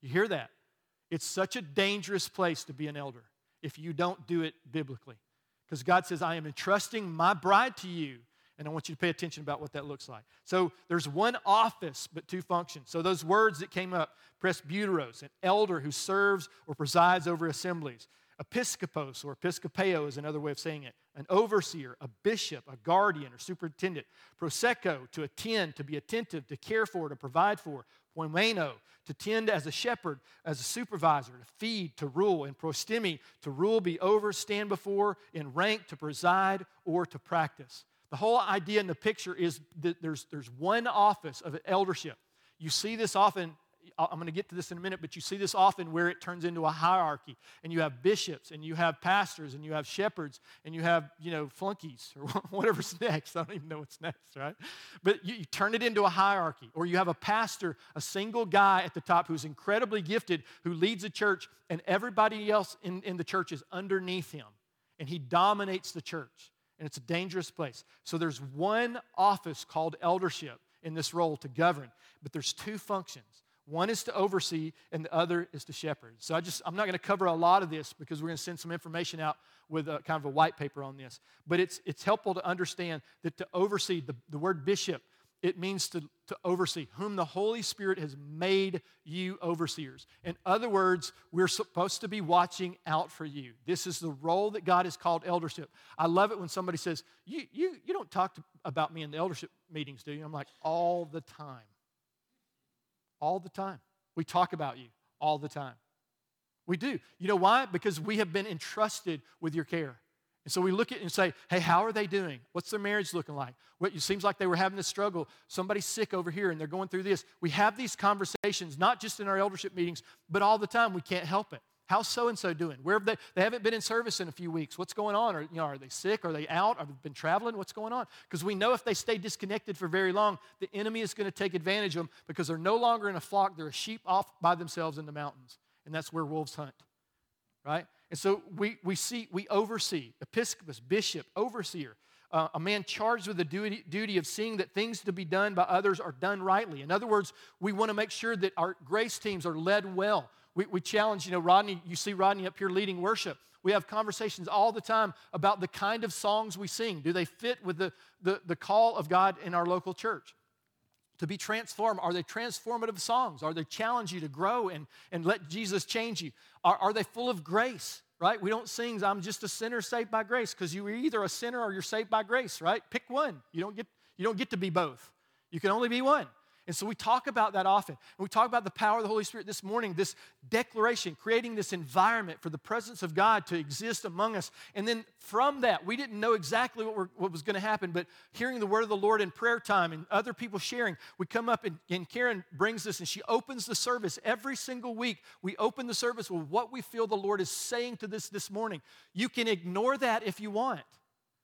You hear that? It's such a dangerous place to be an elder if you don't do it biblically. Because God says, I am entrusting my bride to you and I want you to pay attention about what that looks like. So there's one office, but two functions. So those words that came up presbyteros, an elder who serves or presides over assemblies. Episkopos or episkopeo is another way of saying it. An overseer, a bishop, a guardian or superintendent. Proseucho, to attend, to be attentive, to care for, to provide for. Poimeno, to tend as a shepherd, as a supervisor, to feed, to rule. And prostemi, to rule, be over, stand before, in rank, to preside, or to practice. The whole idea in the picture is that there's, there's one office of eldership. you see this often I'm going to get to this in a minute, but you see this often where it turns into a hierarchy. And you have bishops, and you have pastors, and you have shepherds, and you have, you know, flunkies, or (laughs) whatever's next. I don't even know what's next, right? But you, you turn it into a hierarchy. Or you have a pastor, a single guy at the top who's incredibly gifted, who leads a church, and everybody else in, in the church is underneath him. And he dominates the church. And it's a dangerous place. So there's one office called eldership in this role to govern, but there's two functions one is to oversee, and the other is to shepherd. So I just, I'm not going to cover a lot of this because we're going to send some information out with a, kind of a white paper on this. But it's, it's helpful to understand that to oversee, the, the word bishop, it means to, to oversee, whom the Holy Spirit has made you overseers. In other words, we're supposed to be watching out for you. This is the role that God has called eldership. I love it when somebody says, You, you, you don't talk to, about me in the eldership meetings, do you? I'm like, All the time all the time. We talk about you all the time. We do. You know why? Because we have been entrusted with your care. And so we look at it and say, hey, how are they doing? What's their marriage looking like? What, it seems like they were having this struggle. Somebody's sick over here and they're going through this. We have these conversations, not just in our eldership meetings, but all the time. We can't help it. How's so and so doing? Where have they? They haven't been in service in a few weeks. What's going on? Are, you know, are they sick? Are they out? Have they been traveling? What's going on? Because we know if they stay disconnected for very long, the enemy is going to take advantage of them because they're no longer in a flock. They're a sheep off by themselves in the mountains. And that's where wolves hunt, right? And so we, we see, we oversee, episkopos, bishop, overseer, uh, a man charged with the duty, duty of seeing that things to be done by others are done rightly. In other words, we want to make sure that our grace teams are led well we, we challenge, you know, Rodney, you see Rodney up here leading worship. We have conversations all the time about the kind of songs we sing. Do they fit with the, the, the call of God in our local church? To be transformed, are they transformative songs? Are they challenge you to grow and, and let Jesus change you? Are, are they full of grace? right? We don't sing, I'm just a sinner saved by grace, because you're either a sinner or you're saved by grace, right? Pick one. You don't get, you don't get to be both. You can only be one. And so we talk about that often. And we talk about the power of the Holy Spirit this morning, this declaration, creating this environment for the presence of God to exist among us. And then from that, we didn't know exactly what, what was going to happen, but hearing the word of the Lord in prayer time and other people sharing, we come up and, and Karen brings this and she opens the service every single week. We open the service with what we feel the Lord is saying to this this morning. You can ignore that if you want,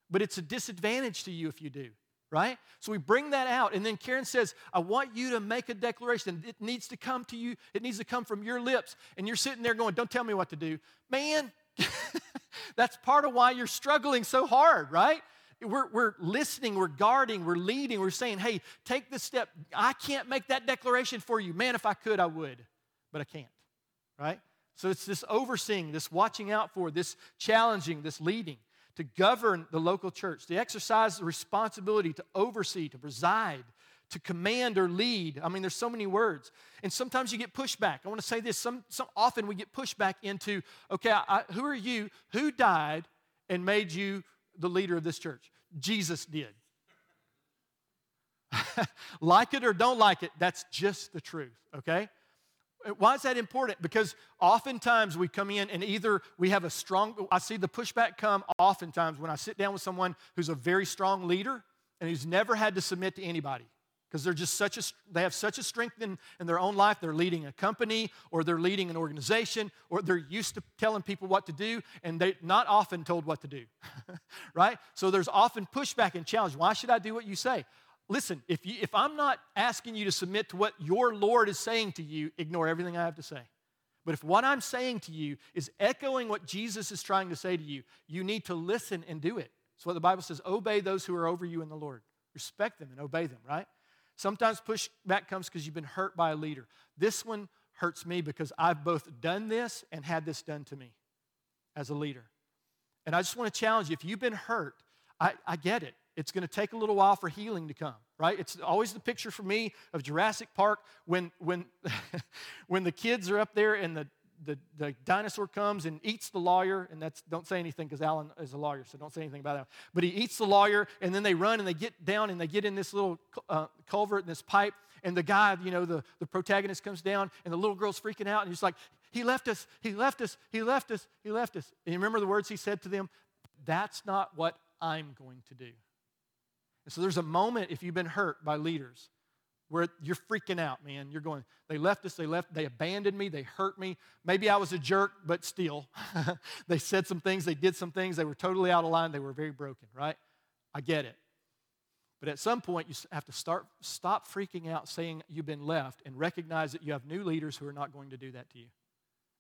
but it's a disadvantage to you if you do right? So we bring that out, and then Karen says, I want you to make a declaration. It needs to come to you, it needs to come from your lips. And you're sitting there going, Don't tell me what to do. Man, (laughs) that's part of why you're struggling so hard, right? We're, we're listening, we're guarding, we're leading, we're saying, Hey, take this step. I can't make that declaration for you. Man, if I could, I would, but I can't, right? So it's this overseeing, this watching out for, this challenging, this leading to govern the local church, to exercise the responsibility to oversee, to preside, to command or lead. I mean, there's so many words. And sometimes you get pushback. I want to say this. Some, some often we get pushback into, okay, I, who are you? Who died and made you the leader of this church? Jesus did. (laughs) like it or don't like it, that's just the truth, okay? Uh, why is that important? Because oftentimes we come in and either we have a strong, I see the pushback come oftentimes when I sit down with someone who's a very strong leader and who's never had to submit to anybody. Because they're just such a they have such a strength in, in their own life. They're leading a company or they're leading an organization or they're used to telling people what to do and they're not often told what to do (laughs) right? So there's often pushback and challenge. Why should i do what you say Listen, if, you, if I'm not asking you to submit to what your Lord is saying to you, ignore everything I have to say. But if what I'm saying to you is echoing what Jesus is trying to say to you, you need to listen and do it. That's what the Bible says obey those who are over you in the Lord. Respect them and obey them, right? Sometimes pushback comes because you've been hurt by a leader. This one hurts me because I've both done this and had this done to me as a leader. And I just want to challenge you if you've been hurt, I, I get it. It's going to take a little while for healing to come, right? It's always the picture for me of Jurassic Park when, when, (laughs) when the kids are up there and the, the, the dinosaur comes and eats the lawyer, and that's don't say anything because Alan is a lawyer, so don't say anything about that. But he eats the lawyer, and then they run and they get down and they get in this little uh, culvert and this pipe, and the guy, you know, the, the protagonist comes down, and the little girl's freaking out, and he's like, He left us, he left us, he left us, he left us. And you remember the words he said to them? That's not what I'm going to do. And so there's a moment, if you've been hurt by leaders, where you're freaking out, man. You're going, they left us, they left, they abandoned me, they hurt me. Maybe I was a jerk, but still. (laughs) they said some things, they did some things, they were totally out of line, they were very broken, right? I get it. But at some point, you have to start, stop freaking out saying you've been left and recognize that you have new leaders who are not going to do that to you.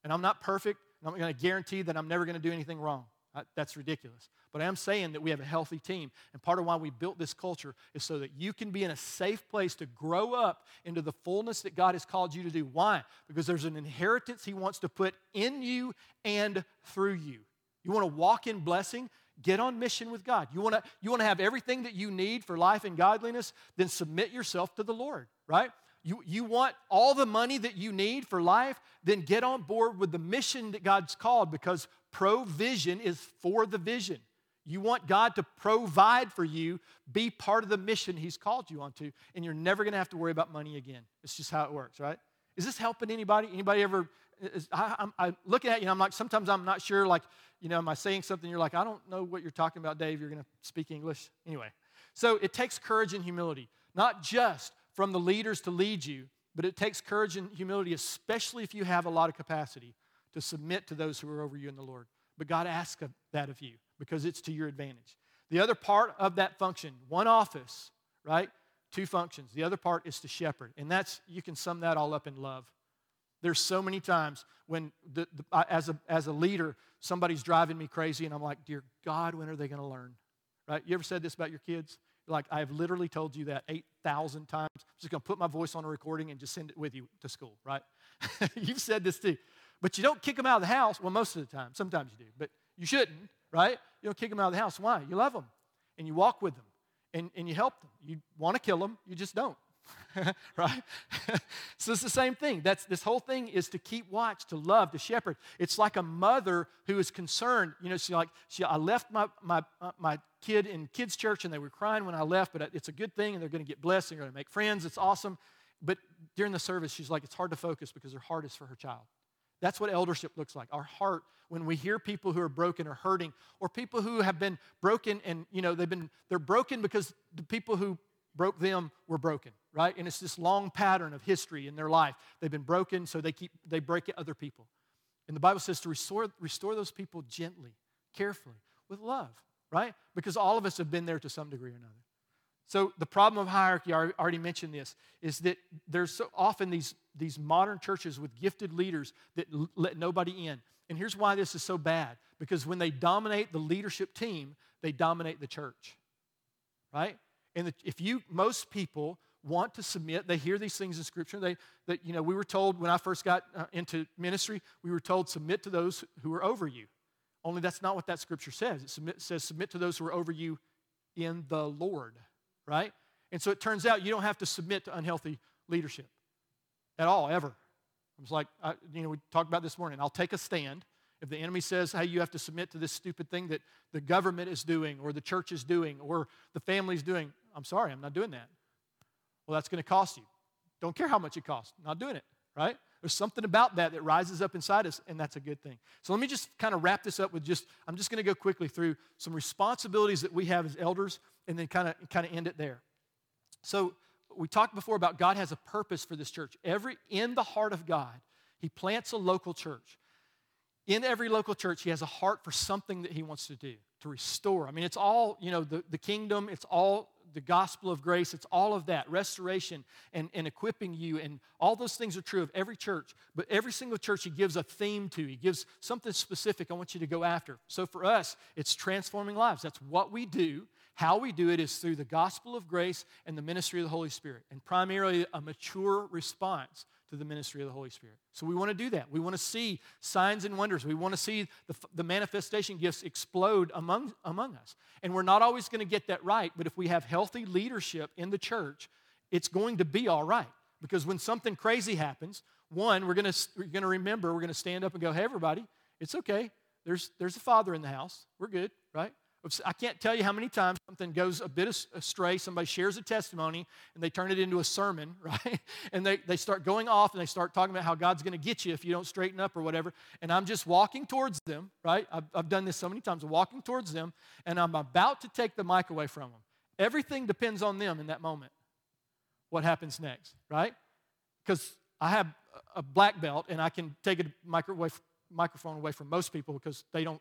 And I'm not perfect, and I'm going to guarantee that I'm never going to do anything wrong. That's ridiculous. But I am saying that we have a healthy team. And part of why we built this culture is so that you can be in a safe place to grow up into the fullness that God has called you to do. Why? Because there's an inheritance He wants to put in you and through you. You want to walk in blessing? Get on mission with God. You want to you want to have everything that you need for life and godliness? Then submit yourself to the Lord, right? You, you want all the money that you need for life? Then get on board with the mission that God's called because provision is for the vision. You want God to provide for you, be part of the mission He's called you onto, and you're never going to have to worry about money again. It's just how it works, right? Is this helping anybody? Anybody ever? Is, I, I'm, I'm looking at you, and I'm like, sometimes I'm not sure, like, you know, am I saying something? You're like, I don't know what you're talking about, Dave. You're going to speak English. Anyway, so it takes courage and humility, not just from the leaders to lead you, but it takes courage and humility, especially if you have a lot of capacity to submit to those who are over you in the Lord. But God asks that of you because it's to your advantage. The other part of that function, one office, right? Two functions. The other part is to shepherd. And that's, you can sum that all up in love. There's so many times when, the, the, as, a, as a leader, somebody's driving me crazy, and I'm like, Dear God, when are they going to learn? Right? You ever said this about your kids? Like, I have literally told you that 8,000 times. I'm just going to put my voice on a recording and just send it with you to school, right? (laughs) You've said this too. But you don't kick them out of the house. Well, most of the time. Sometimes you do. But you shouldn't, right? You don't kick them out of the house. Why? You love them. And you walk with them. And, and you help them. You want to kill them. You just don't. (laughs) right? (laughs) so it's the same thing. That's this whole thing is to keep watch, to love, to shepherd. It's like a mother who is concerned. You know, she like she I left my my uh, my kid in kids church and they were crying when I left, but it's a good thing and they're going to get blessed. And they're going to make friends. It's awesome. But during the service, she's like, it's hard to focus because her heart is for her child. That's what eldership looks like. Our heart, when we hear people who are broken or hurting, or people who have been broken and, you know, they've been, they're broken because the people who broke them were broken, right? And it's this long pattern of history in their life. They've been broken, so they keep, they break other people. And the Bible says to restore, restore those people gently, carefully, with love, right? Because all of us have been there to some degree or another. So the problem of hierarchy, I already mentioned this, is that there's so often these, these modern churches with gifted leaders that l- let nobody in. And here's why this is so bad. Because when they dominate the leadership team, they dominate the church. Right? And if you, most people want to submit, they hear these things in Scripture. They, that, you know, we were told when I first got uh, into ministry, we were told submit to those who are over you. Only that's not what that Scripture says. It submit, says submit to those who are over you in the Lord right? And so it turns out you don't have to submit to unhealthy leadership at all, ever. I was like, I, you know, we talked about this morning. I'll take a stand. If the enemy says, hey, you have to submit to this stupid thing that the government is doing, or the church is doing, or the family is doing, I'm sorry, I'm not doing that. Well, that's going to cost you. Don't care how much it costs. Not doing it, right? There's something about that that rises up inside us, and that's a good thing. So let me just kind of wrap this up with just, I'm just going to go quickly through some responsibilities that we have as elders and then kind of kind of end it there. So we talked before about God has a purpose for this church. Every in the heart of God, He plants a local church. In every local church, He has a heart for something that He wants to do, to restore. I mean, it's all, you know, the, the kingdom, it's all the gospel of grace, it's all of that, restoration and, and equipping you, and all those things are true of every church. But every single church he gives a theme to, he gives something specific I want you to go after. So for us, it's transforming lives. That's what we do. How we do it is through the gospel of grace and the ministry of the Holy Spirit, and primarily a mature response to the ministry of the Holy Spirit. So we want to do that. We want to see signs and wonders. We want to see the, the manifestation gifts explode among, among us. And we're not always going to get that right, but if we have healthy leadership in the church, it's going to be all right. Because when something crazy happens, one, we're going to, we're going to remember, we're going to stand up and go, hey, everybody, it's okay. There's, there's a father in the house. We're good, right? I can't tell you how many times something goes a bit astray. Somebody shares a testimony and they turn it into a sermon, (laughs) right? And they, they start going off and they start talking about how God's going to get you if you don't straighten up or whatever. And I'm just walking towards them, right? I've, I've done this so many times. I'm walking towards them and I'm about to take the mic away from them. Everything depends on them in that moment. what happens next, right? Because I have a black belt and I can take a microwave, microphone away from most people because they don't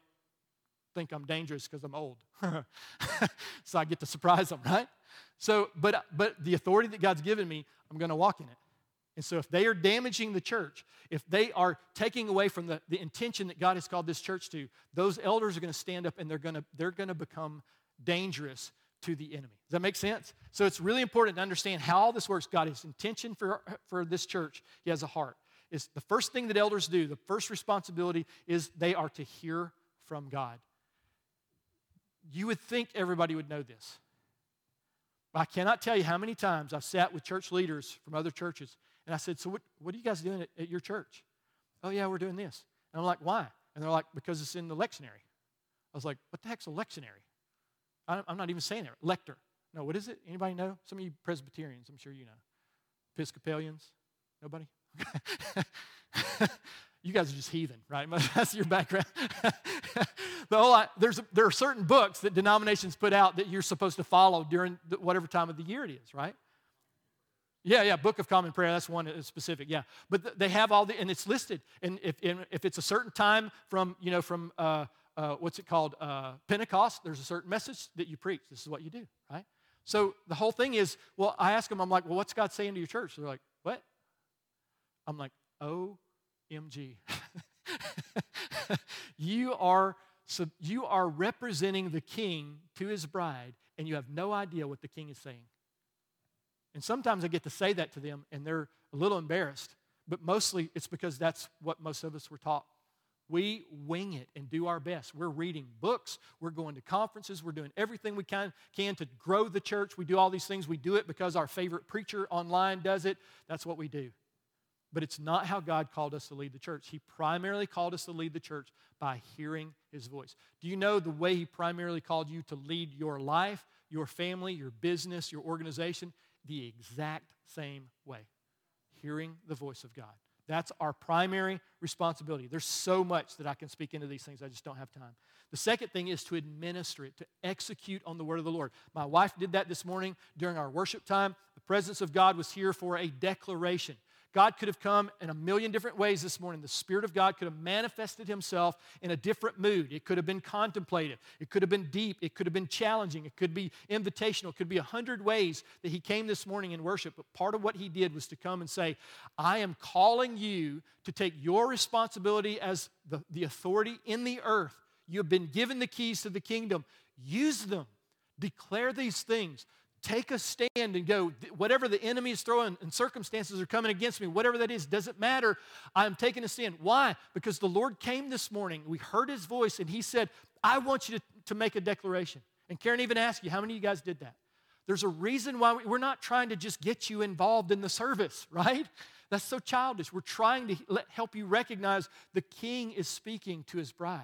think I'm dangerous because I'm old. (laughs) so I get to surprise them, right? So, but, but the authority that God's given me, I'm going to walk in it. And so, if they are damaging the church, if they are taking away from the, the intention that God has called this church to, those elders are going to stand up and they're going to, they're going to become dangerous to the enemy. Does that make sense? So, it's really important to understand how all this works. God has intention for, for this church, He has a heart. It's the first thing that elders do, the first responsibility is they are to hear from God. You would think everybody would know this. But I cannot tell you how many times I've sat with church leaders from other churches and I said, So what, what are you guys doing at, at your church? Oh, yeah, we're doing this. And I'm like, Why? And they're like, Because it's in the lectionary. I was like, What the heck's a lectionary? I'm not even saying it. Lector. No, what is it? Anybody know? Some of you Presbyterians, I'm sure you know. Episcopalians? Nobody? (laughs) you guys are just heathen, right? (laughs) That's your background. (laughs) the whole, there's, there are certain books that denominations put out that you're supposed to follow during whatever time of the year it is, right? Yeah, yeah, Book of Common Prayer, that's one specific, yeah. But they have all the, and it's listed. And if, if it's a certain time from, you know, from, uh, uh, what's it called, uh, Pentecost, there's a certain message that you preach. This is what you do, right? So the whole thing is, well, I ask them, I'm like, well, what's God saying to your church? They're like, what? I'm like, OMG. (laughs) you are so you are representing the king to his bride, and you have no idea what the king is saying. And sometimes I get to say that to them, and they're a little embarrassed. But mostly it's because that's what most of us were taught. We wing it and do our best. We're reading books, we're going to conferences, we're doing everything we can, can to grow the church. We do all these things. We do it because our favorite preacher online does it. That's what we do. But it's not how God called us to lead the church. He primarily called us to lead the church by hearing His voice. Do you know the way He primarily called you to lead your life, your family, your business, your organization? the exact same way hearing the voice of God. That's our primary responsibility. There's so much that I can speak into these things, I just don't have time. The second thing is to administer it, to execute on the word of the Lord. My wife did that this morning during our worship time. The presence of God was here for a declaration. God could have come in a million different ways this morning. The Spirit of God could have manifested Himself in a different mood. It could have been contemplative. It could have been deep. It could have been challenging. It could be invitational. It could be a hundred ways that He came this morning in worship. But part of what He did was to come and say, I am calling you to take your responsibility as the, the authority in the earth. You have been given the keys to the kingdom. Use them. Declare these things take a stand and go, whatever the enemy is throwing and circumstances are coming against me, whatever that is, doesn't matter. I'm taking a stand. Why? Because the Lord came this morning. We heard his voice and he said, I want you to, to make a declaration. And Karen even asked you, how many of you guys did that? There's a reason why we, we're not trying to just get you involved in the service, (laughs) right? That's so childish. We're trying to let, help you recognize the king is speaking to his bride.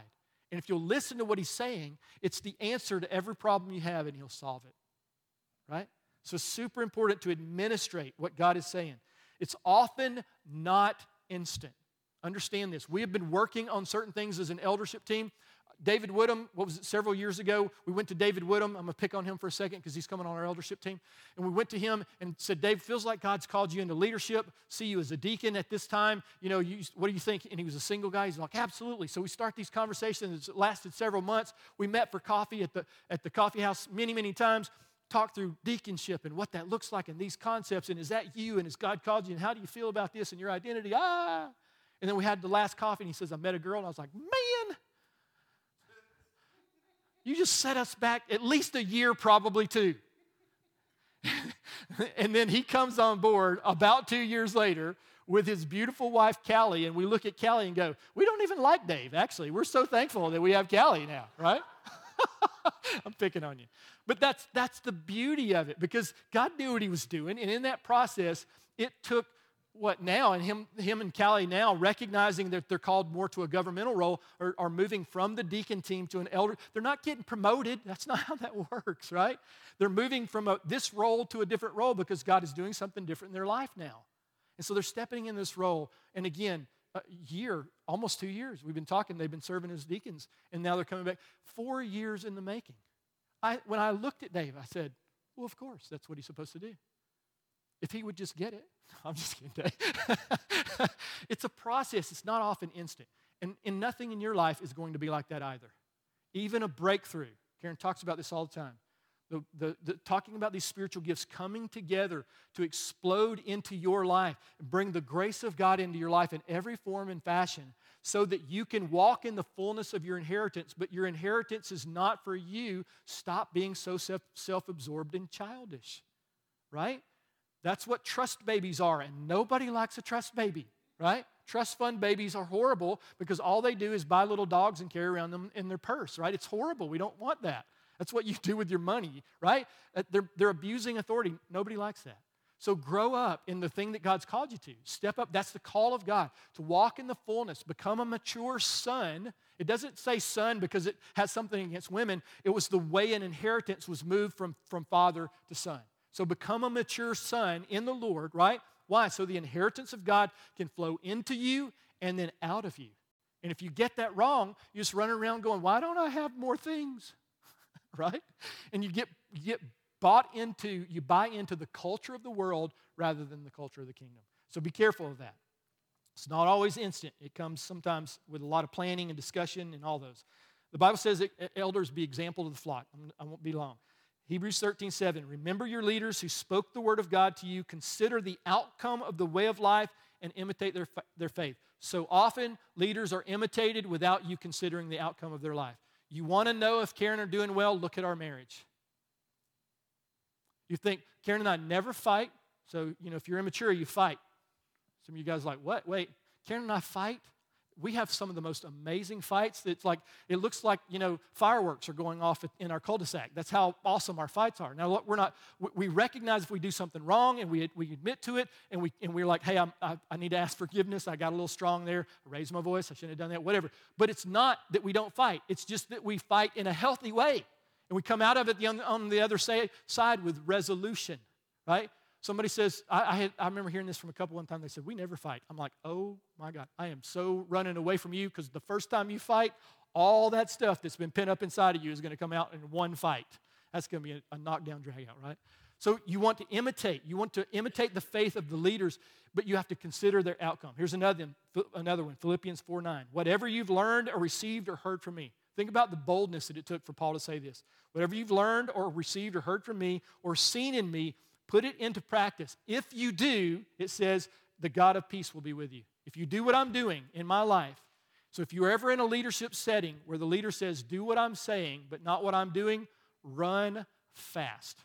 And if you'll listen to what he's saying, it's the answer to every problem you have, and he'll solve it right? So, super important to administrate what God is saying. It's often not instant. Understand this. We have been working on certain things as an eldership team. David Woodham, what was it, several years ago, we went to David Woodham. I'm going to pick on him for a second because he's coming on our eldership team. And we went to him and said, Dave, feels like God's called you into leadership, see you as a deacon at this time. You know, you, what do you think? And he was a single guy. He's like, absolutely. So we start these conversations. It lasted several months. We met for coffee at the, at the coffee house many, many times talk through deaconship and what that looks like and these concepts. And is that you? And has God called you? And how do you feel about this and your identity? Ah. And then we had the last coffee, and he says, I met a girl. And I was like, man, you just set us back at least a year, probably two. (laughs) and then he comes on board about two years later with his beautiful wife, Callie. And we look at Callie and go, we don't even like Dave, actually. We're so thankful that we have Callie now, right? (laughs) (laughs) I'm picking on you. But that's, that's the beauty of it because God knew what he was doing. And in that process, it took what now, and him, him and Callie now recognizing that they're called more to a governmental role or are moving from the deacon team to an elder. They're not getting promoted. That's not (laughs) how that works, right? They're moving from a, this role to a different role because God is doing something different in their life now. And so they're stepping in this role. And again, a year, almost two years. We've been talking, they've been serving as deacons, and now they're coming back. Four years in the making. I, when I looked at Dave, I said, Well, of course, that's what he's supposed to do. if he would just get it. (laughs) I'm just kidding. (laughs) it's a process, it's not often instant. And, and nothing in your life is going to be like that either. Even a breakthrough. Karen talks about this all the time. The, the, the, talking about these spiritual gifts coming together to explode into your life and bring the grace of God into your life in every form and fashion so that you can walk in the fullness of your inheritance, but your inheritance is not for you. Stop being so self absorbed and childish, right? That's what trust babies are, and nobody likes a trust baby, right? Trust fund babies are horrible because all they do is buy little dogs and carry around them in their purse, right? It's horrible. We don't want that. That's what you (laughs) do with your money, right? Uh, they're, they're abusing authority. Nobody likes that. So grow up in the thing that God's called you to. Step up. That's the call of God to walk in the fullness, become a mature son. It doesn't say son because it has something against women. It was the way an inheritance was moved from, from father to son. So become a mature son in the Lord, right? Why? So the inheritance of God can flow into you and then out of you. And if you get that wrong, you just run around going, Why don't I have more things? (laughs) right? And you get, you get bought into, you buy into the culture of the world rather than the culture of the kingdom. So be careful of that. It's not always instant, it comes sometimes with a lot of planning and discussion and all those. The Bible says that uh, elders be example to the flock. I won't be long. Hebrews 13, 7. Remember your leaders who spoke the word of God to you. Consider the outcome of the way of life and imitate their, their faith. So often, leaders are imitated without you considering the outcome of their life. You want to know if Karen are doing well? Look at our marriage. You think Karen and I never fight, so you know if you're immature, you fight. Some of you guys like, what? Wait, Karen and I fight? We have some of the most amazing fights. It's like it looks like you know fireworks are going off in our cul-de-sac. That's how awesome our fights are. Now look, we're not. We recognize if we do something wrong and we we admit to it and we and we're like, hey, I'm, I, I need to ask forgiveness. I got a little strong there. I raised my voice. I shouldn't have done that. Whatever. But it's not that we don't fight. It's just that we fight in a healthy way. And we come out of it on the other side with resolution, right? Somebody says, I, I, had, I remember hearing this from a couple one time. They said, We never fight. I'm like, Oh my God, I am so running away from you because the first time you fight, all that stuff that's been pent up inside of you is going to come out in one fight. That's going to be a, a knockdown, drag out, right? So you want to imitate. You want to imitate the faith of the leaders, but you have to consider their outcome. Here's another, another one Philippians 4 9. Whatever you've learned or received or heard from me, Think about the boldness that it took for Paul to say this. Whatever you've learned or received or heard from me or seen in me, put it into practice. If you do, it says, the God of peace will be with you. If you do what I'm doing in my life, so if you're ever in a leadership setting where the leader says, do what I'm saying, but not what I'm doing, run fast.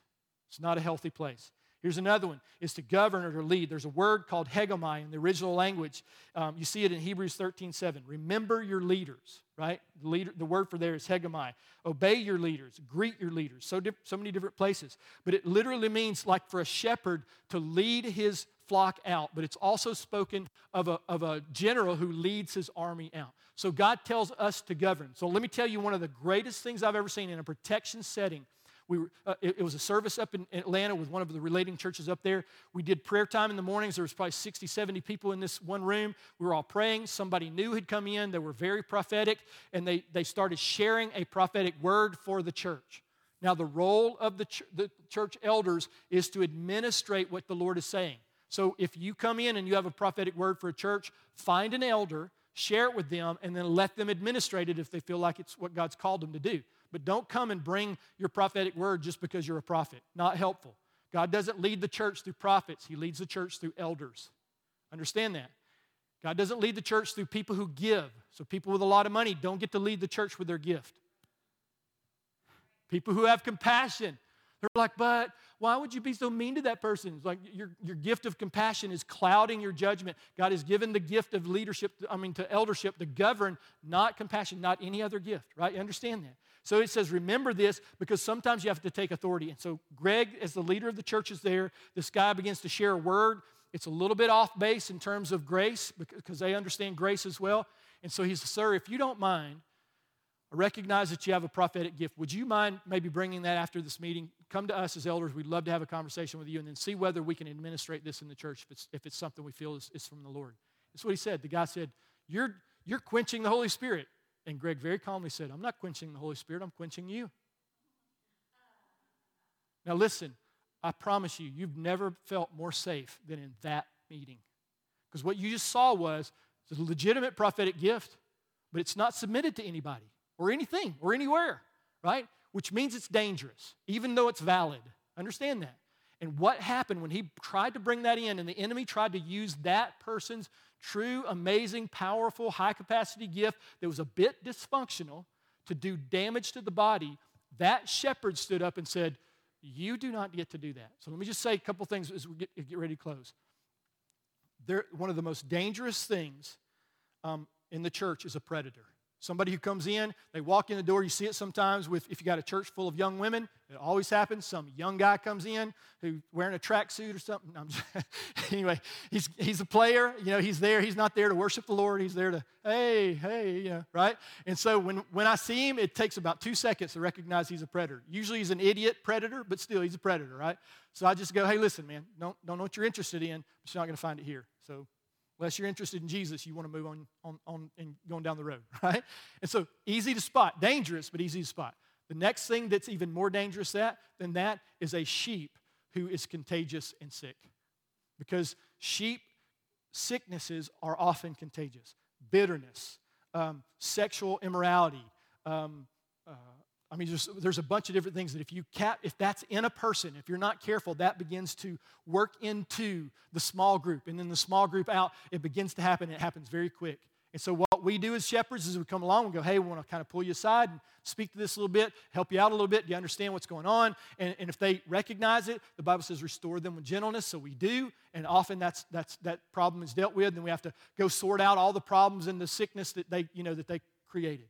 It's not a healthy place. Here's another one is to govern or to lead. There's a word called hegemai in the original language. Um, you see it in Hebrews 13 7. Remember your leaders, right? The, leader, the word for there is hegemai. Obey your leaders, greet your leaders. So, so many different places. But it literally means like for a shepherd to lead his flock out, but it's also spoken of a, of a general who leads his army out. So God tells us to govern. So let me tell you one of the greatest things I've ever seen in a protection setting we were, uh, it, it, was a service up in Atlanta with one of the relating churches up there. We did prayer time in the mornings. There was probably 60, 70 people in this one room. We were all praying. Somebody new had come in. They were very prophetic, and they, they started sharing a prophetic word for the church. Now, the role of the, ch- the church elders is to administrate what the Lord is saying. So if you come in and you have a prophetic word for a church, find an elder, share it with them, and then let them administrate it if they feel like it's what God's called them to do. But don't come and bring your prophetic word just because you're a prophet. Not helpful. God doesn't lead the church through prophets, He leads the church through elders. Understand that. God doesn't lead the church through people who give. So people with a lot of money don't get to lead the church with their gift. People who have compassion. They're like, but why would you be so mean to that person? It's like your, your gift of compassion is clouding your judgment. God has given the gift of leadership, I mean, to eldership to govern, not compassion, not any other gift, right? You understand that? So it says, remember this because sometimes you have to take authority. And so Greg, as the leader of the church, is there. This guy begins to share a word. It's a little bit off base in terms of grace because they understand grace as well. And so he says, Sir, if you don't mind, I recognize that you have a prophetic gift. Would you mind maybe bringing that after this meeting? Come to us as elders. We'd love to have a conversation with you and then see whether we can administrate this in the church if it's, if it's something we feel is, is from the Lord. That's what he said. The guy said, You're, you're quenching the Holy Spirit. And Greg very calmly said, I'm not quenching the Holy Spirit, I'm quenching you. Now, listen, I promise you, you've never felt more safe than in that meeting. Because what you just saw was a legitimate prophetic gift, but it's not submitted to anybody or anything or anywhere, right? Which means it's dangerous, even though it's valid. Understand that. And what happened when he tried to bring that in and the enemy tried to use that person's true, amazing, powerful, high capacity gift that was a bit dysfunctional to do damage to the body, that shepherd stood up and said, You do not get to do that. So let me just say a couple things as we get, get ready to close. One of the most dangerous things um, in the church is a predator. Somebody who comes in, they walk in the door. You see it sometimes with if you got a church full of young women. It always happens. Some young guy comes in who wearing a tracksuit or something. Just, (laughs) anyway, he's he's a player. You know, he's there. He's not there to worship the Lord. He's there to hey hey you know right. And so when when I see him, it takes about two seconds to recognize he's a predator. Usually he's an idiot predator, but still he's a predator, right? So I just go, hey, listen, man, don't don't know what you're interested in, but you're not going to find it here. So Unless you're interested in Jesus, you want to move on, on, on and going down the road, (laughs) right? And so easy to spot, dangerous, but easy to spot. The next thing that's even more dangerous that, than that is a sheep who is contagious and sick. Because sheep sicknesses are often contagious. Bitterness, um, sexual immorality, um, uh, I mean, there's, there's a bunch of different things that if you cap, if that's in a person, if you're not careful, that begins to work into the small group. And then the small group out, it begins to happen. It happens very quick. And so what we do as shepherds is we come along and go, hey, we want to kind of pull you aside and speak to this a little bit, help you out a little bit. Do you understand what's going on? And, and if they recognize it, the Bible says restore them with gentleness. So we do. And often that's, that's, that problem is dealt with. And we have to go sort out all the problems and the sickness that they, you know, that they created.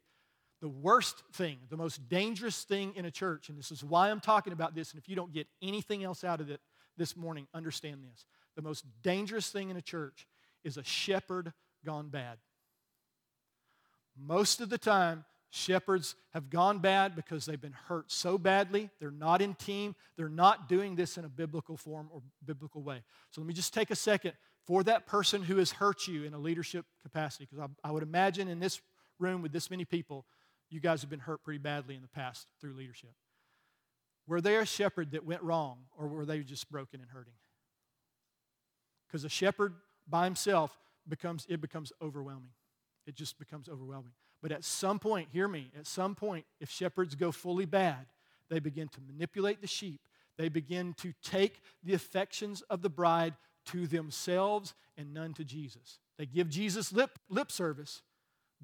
The worst thing, the most dangerous thing in a church, and this is why I'm talking about this, and if you don't get anything else out of it this morning, understand this. The most dangerous thing in a church is a shepherd gone bad. Most of the time, shepherds have gone bad because they've been hurt so badly. They're not in team. They're not doing this in a biblical form or biblical way. So let me just take a second for that person who has hurt you in a leadership capacity, because I, I would imagine in this room with this many people, you guys have been hurt pretty badly in the past through leadership. Were they a shepherd that went wrong, or were they just broken and hurting? Because a shepherd by himself becomes it becomes overwhelming. It just becomes overwhelming. But at some point, hear me, at some point, if shepherds go fully bad, they begin to manipulate the sheep. They begin to take the affections of the bride to themselves and none to Jesus. They give Jesus lip, lip service,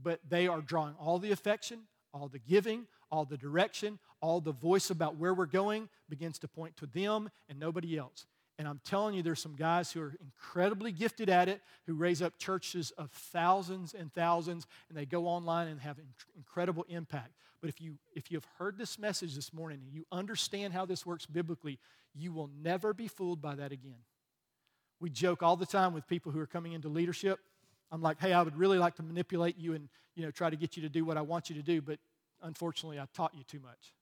but they are drawing all the affection, all the giving, all the direction, all the voice about where we're going begins to point to them and nobody else. And I'm telling you, there's some guys who are incredibly gifted at it, who raise up churches of thousands and thousands, and they go online and have incredible impact. But if you if you have heard this message this morning and you understand how this works biblically, you will never be fooled by that again. We joke all the time with people who are coming into leadership I'm like, hey, I would really like to manipulate you and you know try to get you to do what I want you to do, but unfortunately, I taught you too much.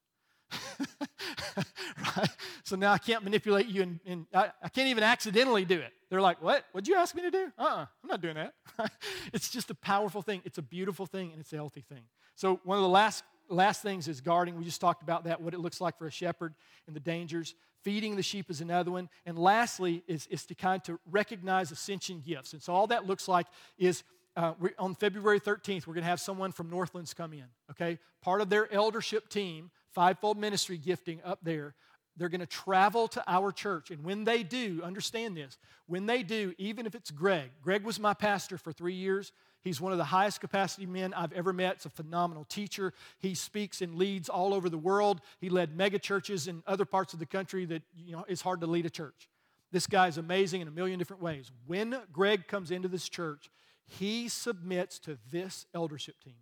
(laughs) right? So now I can't manipulate you, and, and I, I, can't even accidentally do it. They're like, what? What'd you ask me to do? Uh uh-uh, I'm not doing that. (laughs) it's just a powerful thing. It's a beautiful thing, and it's a healthy thing. So one of the last last things is guarding. We just talked about that, what it looks like for a shepherd and the dangers. Feeding the sheep is another one. And lastly is, is to kind of to recognize ascension gifts. And so all that looks like is uh, on February 13th, we're going to have someone from Northlands come in, okay? Part of their eldership team, fivefold ministry gifting up there, they're going to travel to our church. And when they do, understand this, when they do, even if it's Greg, Greg was my pastor for three years. He's one of the highest capacity men I've ever met. He's a phenomenal teacher. He speaks and leads all over the world. He led mega churches in other parts of the country that, you know, it's hard to lead a church. This guy is amazing in a million different ways. When Greg comes into this church, he submits to this eldership team.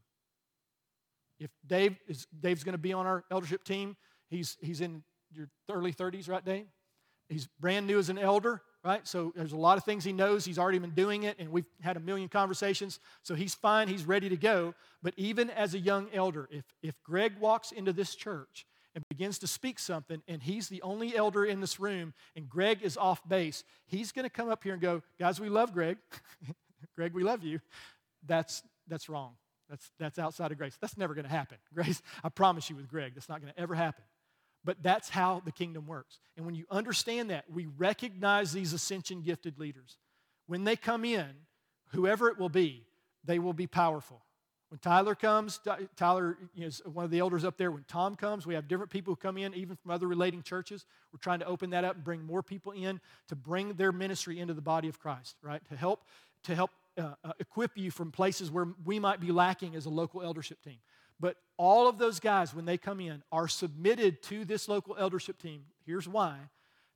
If Dave is Dave's going to be on our eldership team, he's he's in your early 30s, right, Dave? He's brand new as an elder right? So there's a lot of things he knows. He's already been doing it, and we've had a million conversations. So he's fine. He's ready to go. But even as a young elder, if, if Greg walks into this church and begins to speak something, and he's the only elder in this room, and Greg is off base, he's going to come up here and go, Guys, we love Greg. (laughs) Greg, we love you. That's, that's wrong. That's, that's outside of grace. That's never going to happen. (laughs) Grace, I promise you with Greg, that's not going to ever happen. But that's how the kingdom works. And when you understand that, we recognize these ascension gifted leaders. When they come in, whoever it will be, they will be powerful. When Tyler comes, Tyler is one of the elders up there. When Tom comes, we have different people who come in, even from other relating churches. We're trying to open that up and bring more people in to bring their ministry into the body of Christ, right? To help, to help uh, uh, equip you from places where we might be lacking as a local eldership team. But all of those guys, when they come in, are submitted to this local eldership team. Here's why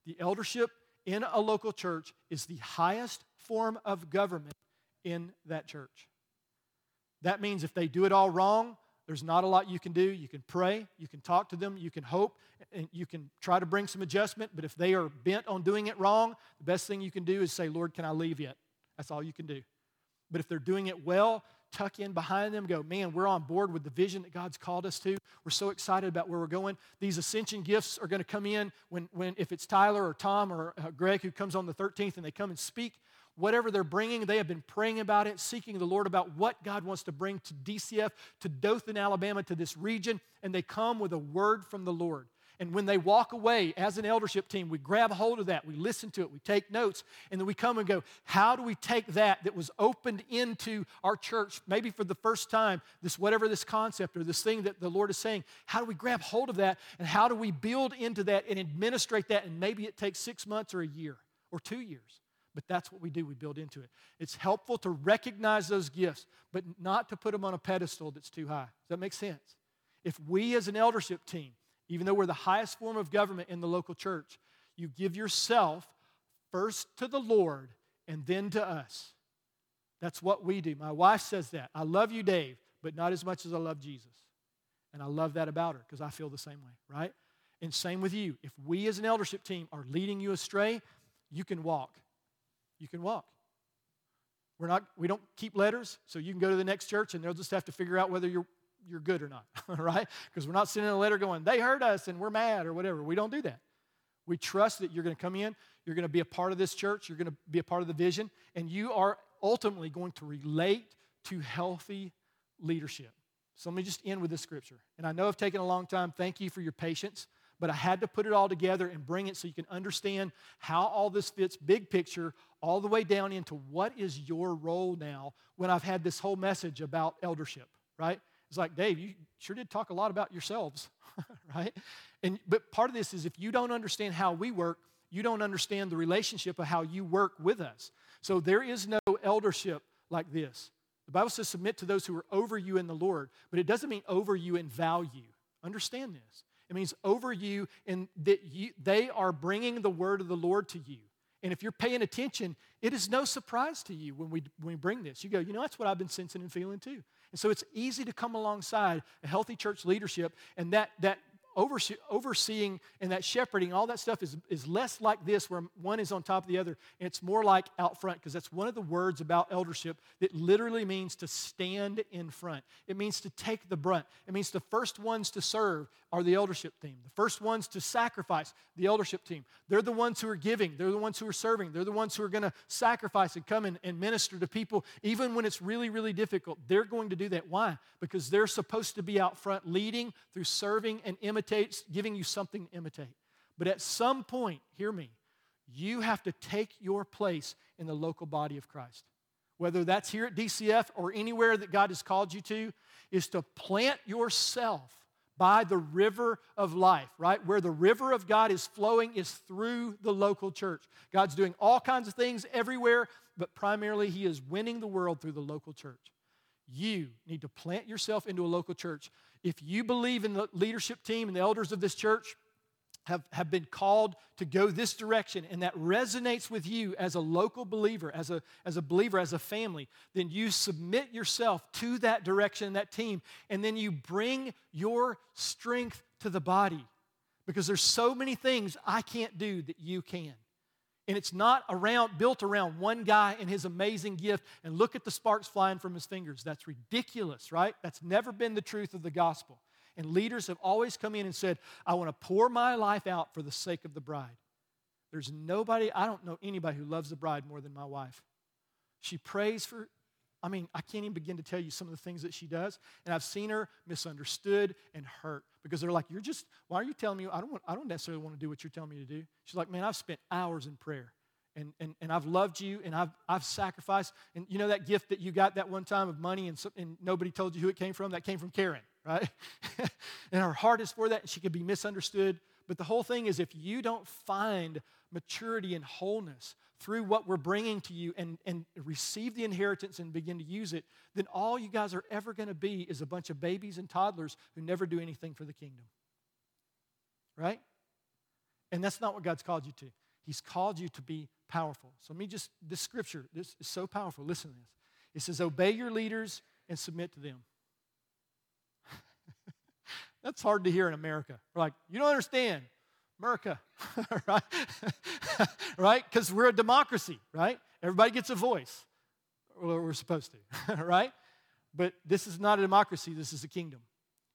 the eldership in a local church is the highest form of government in that church. That means if they do it all wrong, there's not a lot you can do. You can pray, you can talk to them, you can hope, and you can try to bring some adjustment. But if they are bent on doing it wrong, the best thing you can do is say, Lord, can I leave yet? That's all you can do. But if they're doing it well, tuck in behind them, go, man, we're on board with the vision that God's called us to. We're so excited about where we're going. These ascension gifts are going to come in when, when if it's Tyler or Tom or uh, Greg who comes on the 13th and they come and speak whatever they're bringing, they have been praying about it, seeking the Lord about what God wants to bring to DCF, to Dothan, Alabama, to this region, and they come with a word from the Lord. And when they walk away as an eldership team, we grab hold of that, we listen to it, we take notes, and then we come and go, how do we take that that was opened into our church, maybe for the first time, this whatever this concept or this thing that the Lord is saying, how do we grab hold of that and how do we build into that and administrate that? And maybe it takes six months or a year or two years. But that's what we do, we build into it. It's helpful to recognize those gifts, but not to put them on a pedestal that's too high. Does that make sense? If we as an eldership team, even though we're the highest form of government in the local church, you give yourself first to the Lord and then to us. That's what we do. My wife says that. I love you, Dave, but not as much as I love Jesus. And I love that about her because I feel the same way, right? And same with you. If we as an eldership team are leading you astray, you can walk you can walk. We're not, we don't keep letters, so you can go to the next church and they'll just have to figure out whether you're, you're good or not, (laughs) right? Because we're not sending a letter going, they hurt us and we're mad or whatever. We don't do that. We trust that you're going to come in, you're going to be a part of this church, you're going to be a part of the vision, and you are ultimately going to relate to healthy leadership. So let me just end with this scripture. And I know I've taken a long time. Thank you for your patience but I had to put it all together and bring it so you can understand how all this fits big picture all the way down into what is your role now when I've had this whole message about eldership, right? It's like, Dave, you sure did talk a lot about yourselves, (laughs) right? And but part of this is if you don't understand how we work, you don't understand the relationship of how you work with us. So there is no eldership like this. The Bible says submit to those who are over you in the Lord, but it doesn't mean over you in value. Understand this. It means over you, and that you, they are bringing the word of the Lord to you. And if you're paying attention, it is no surprise to you when we, when we bring this. You go, you know, that's what I've been sensing and feeling too. And so it's easy to come alongside a healthy church leadership, and that, that overseeing and that shepherding, all that stuff is, is less like this, where one is on top of the other, and it's more like out front, because that's one of the words about eldership that literally means to stand in front. It means to take the brunt. It means the first ones to serve are the eldership team. The first ones to sacrifice, the eldership team. They're the ones who are giving, they're the ones who are serving, they're the ones who are going to sacrifice and come and, and minister to people, even when it's really, really difficult. They're going to do that. Why? Because they're supposed to be out front leading through serving and imitating giving you something to imitate. But at some point, hear me, you have to take your place in the local body of Christ. Whether that's here at DCF or anywhere that God has called you to, is to plant yourself by the river of life, right? Where the river of God is flowing is through the local church. God's doing all kinds of things everywhere, but primarily He is winning the world through the local church. You need to plant yourself into a local church. If you believe in the leadership team and the elders of this church have, have been called to go this direction and that resonates with you as a local believer, as a, as a believer, as a family, then you submit yourself to that direction, that team, and then you bring your strength to the body. Because there's so many things I can't do that you can. And it's not around built around one guy and his amazing gift and look at the sparks flying from his fingers. That's ridiculous, right? That's never been the truth of the gospel. And leaders have always come in and said, I want to pour my life out for the sake of the bride. There's nobody, I don't know anybody who loves the bride more than my wife. She prays for I mean, I can't even begin to tell you some of the things that she does. And I've seen her misunderstood and hurt because they're like, You're just, why are you telling me? I don't, want, I don't necessarily want to do what you're telling me to do. She's like, Man, I've spent hours in prayer. And, and, and I've loved you and I've, I've sacrificed. And you know that gift that you got that one time of money and, so, and nobody told you who it came from? That came from Karen, right? (laughs) and her heart is for that and she could be misunderstood. But the whole thing is if you don't find maturity and wholeness through what we're bringing to you and, and receive the inheritance and begin to use it, then all you guys are ever going to be is a bunch of babies and toddlers who never do anything for the kingdom. Right? And that's not what God's called you to. He's called you to be powerful. So let me just, this scripture, this is so powerful. Listen to this. It says, Obey your leaders and submit to them. (laughs) That's hard to hear in America. We're like, you don't understand. America, (laughs) right? (laughs) right? Because we're a democracy, right? Everybody gets a voice. Well, we're supposed to, (laughs) right? But this is not a democracy, this is a kingdom.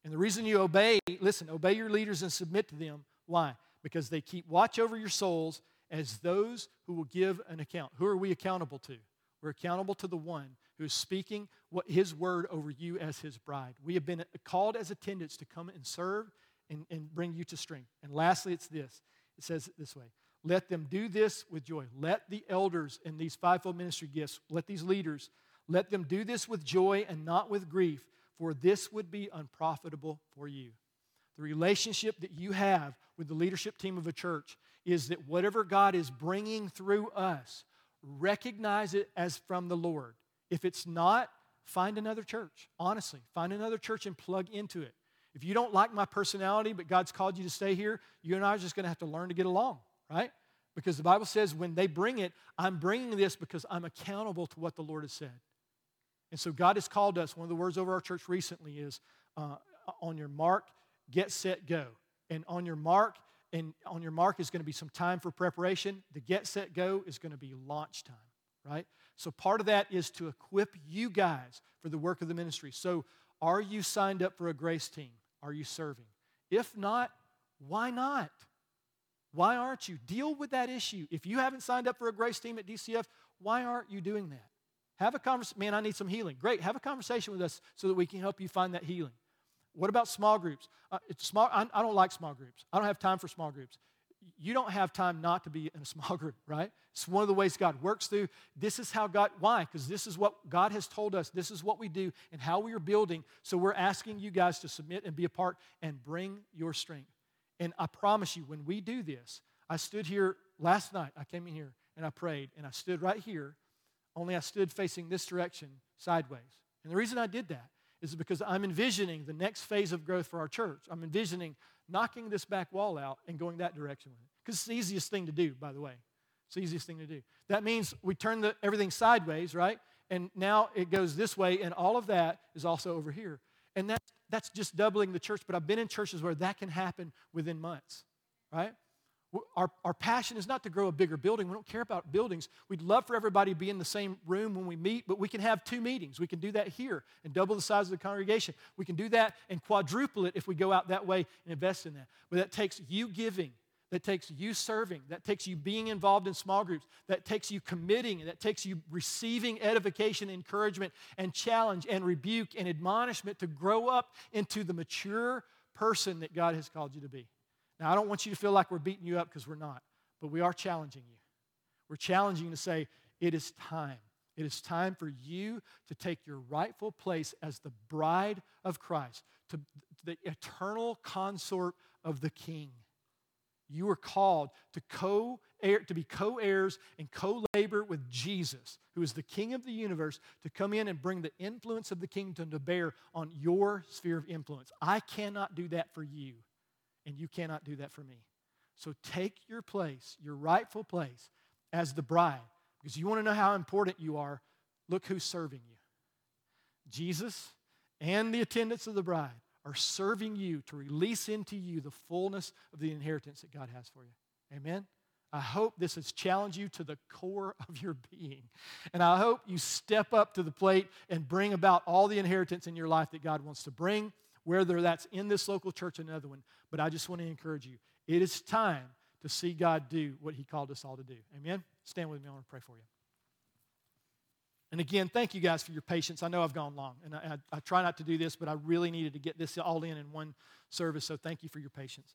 And the reason you obey, listen, obey your leaders and submit to them. Why? Because they keep watch over your souls as those who will give an account. Who are we accountable to? We're accountable to the one who is speaking what his word over you as his bride. We have been called as attendants to come and serve and, and bring you to strength. And lastly, it's this it says it this way let them do this with joy. Let the elders in these fivefold ministry gifts, let these leaders, let them do this with joy and not with grief, for this would be unprofitable for you. The relationship that you have with the leadership team of a church is that whatever God is bringing through us, recognize it as from the Lord. If it's not, find another church. Honestly, find another church and plug into it. If you don't like my personality, but God's called you to stay here, you and I are just going to have to learn to get along, right? Because the Bible says when they bring it, I'm bringing this because I'm accountable to what the Lord has said. And so God has called us. One of the words over our church recently is uh, on your mark, get set, go. And on your mark, and on your mark is going to be some time for preparation. The get set go is going to be launch time, right? So part of that is to equip you guys for the work of the ministry. So are you signed up for a grace team? Are you serving? If not, why not? Why aren't you? Deal with that issue. If you haven't signed up for a grace team at DCF, why aren't you doing that? Have a conversation. Man, I need some healing. Great. Have a conversation with us so that we can help you find that healing. What about small groups? Uh, small. I, I don't like small groups. I don't have time for small groups you don't have time not to be in a small (laughs) group, right? It's one of the ways God works through. This is how God, why? Because this is what God has told us. This is what we do and how we are building. So we're asking you guys to submit and be a part and bring your strength. And I promise you, when we do this, I stood here last night, I came in here and I prayed, and I stood right here, only I stood facing this direction sideways. And the reason I did that is because I'm envisioning the next phase of growth for our church. I'm envisioning knocking this back wall out and going that direction with it. Because it's the easiest thing to do, by the way. It's the easiest thing to do. That means we turn the, everything sideways, right? And now it goes this way, and all of that is also over here. And that, that's just doubling the church, but I've been in churches where that can happen within months, right? Our, our passion is not to grow a bigger building. We don't care about buildings. We'd love for everybody to be in the same room when we meet, but we can have two meetings. We can do that here and double the size of the congregation. We can do that and quadruple it if we go out that way and invest in that. But that takes you giving, that takes you serving, that takes you being involved in small groups, that takes you committing, that takes you receiving edification, encouragement, and challenge, and rebuke and admonishment to grow up into the mature person that God has called you to be. Now, I don't want you to feel like we're beating you up because we're not, but we are challenging you. We're challenging you to say, it is time. It is time for you to take your rightful place as the bride of Christ, to the eternal consort of the King. You are called to co to be co-heirs and co-labor with Jesus, who is the King of the universe, to come in and bring the influence of the kingdom to bear on your sphere of influence. I cannot do that for you and you cannot do that for me. So take your place, your rightful place as the bride, because you want to know how important you are. Look who's serving you. Jesus and the attendants of the bride are serving you to release into you the fullness of the inheritance that God has for you. Amen? I hope this has challenged you to the core of your being. And I hope you step up to the plate and bring about all the inheritance in your life that God wants to bring whether that's in this local church or another one. But I just want to encourage you. It is time to see God do what He called us all to do. Amen? Stand with me. I want to pray for you. And again, thank you guys for your patience. I know I've gone long, and I, I, I, try not to do this, but I really needed to get this all in in one service, so thank you for your patience.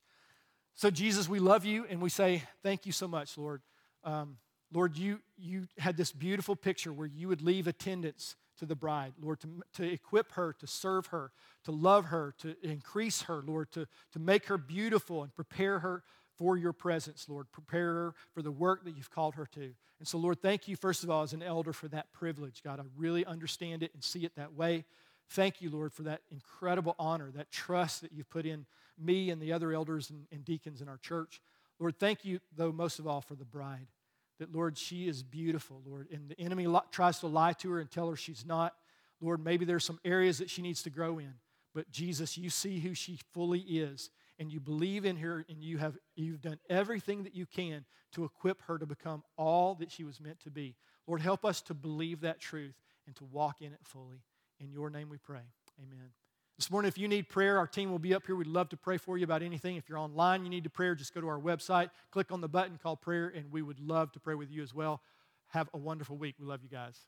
So, Jesus, we love you, and we say thank you so much, Lord. Um, Lord, you, you had this beautiful picture where you would leave attendants to the bride, Lord, to, to equip her, to serve her, to love her, to increase her, Lord, to, to make her beautiful and prepare her for your presence, Lord. Prepare her for the work that you've called her to. And so, Lord, thank you, first of all, as an elder for that privilege. God, I really understand it and see it that way. Thank you, Lord, for that incredible honor, that trust that you've put in me and the other elders and, and deacons in our church. Lord, thank you, though, most of all, for the bride. That, Lord, she is beautiful, Lord. And the enemy tries to lie to her and tell her she's not. Lord, maybe there's some areas that she needs to grow in. But Jesus, you see who she fully is and you believe in her and you have you've done everything that you can to equip her to become all that she was meant to be. Lord, help us to believe that truth and to walk in it fully. In your name we pray. Amen. This morning, if you need prayer, our team will be up here. We'd love to pray for you about anything. If you're online, you need to prayer, just go to our website, click on the button called prayer, and we would love to pray with you as well. Have a wonderful week. We love you guys.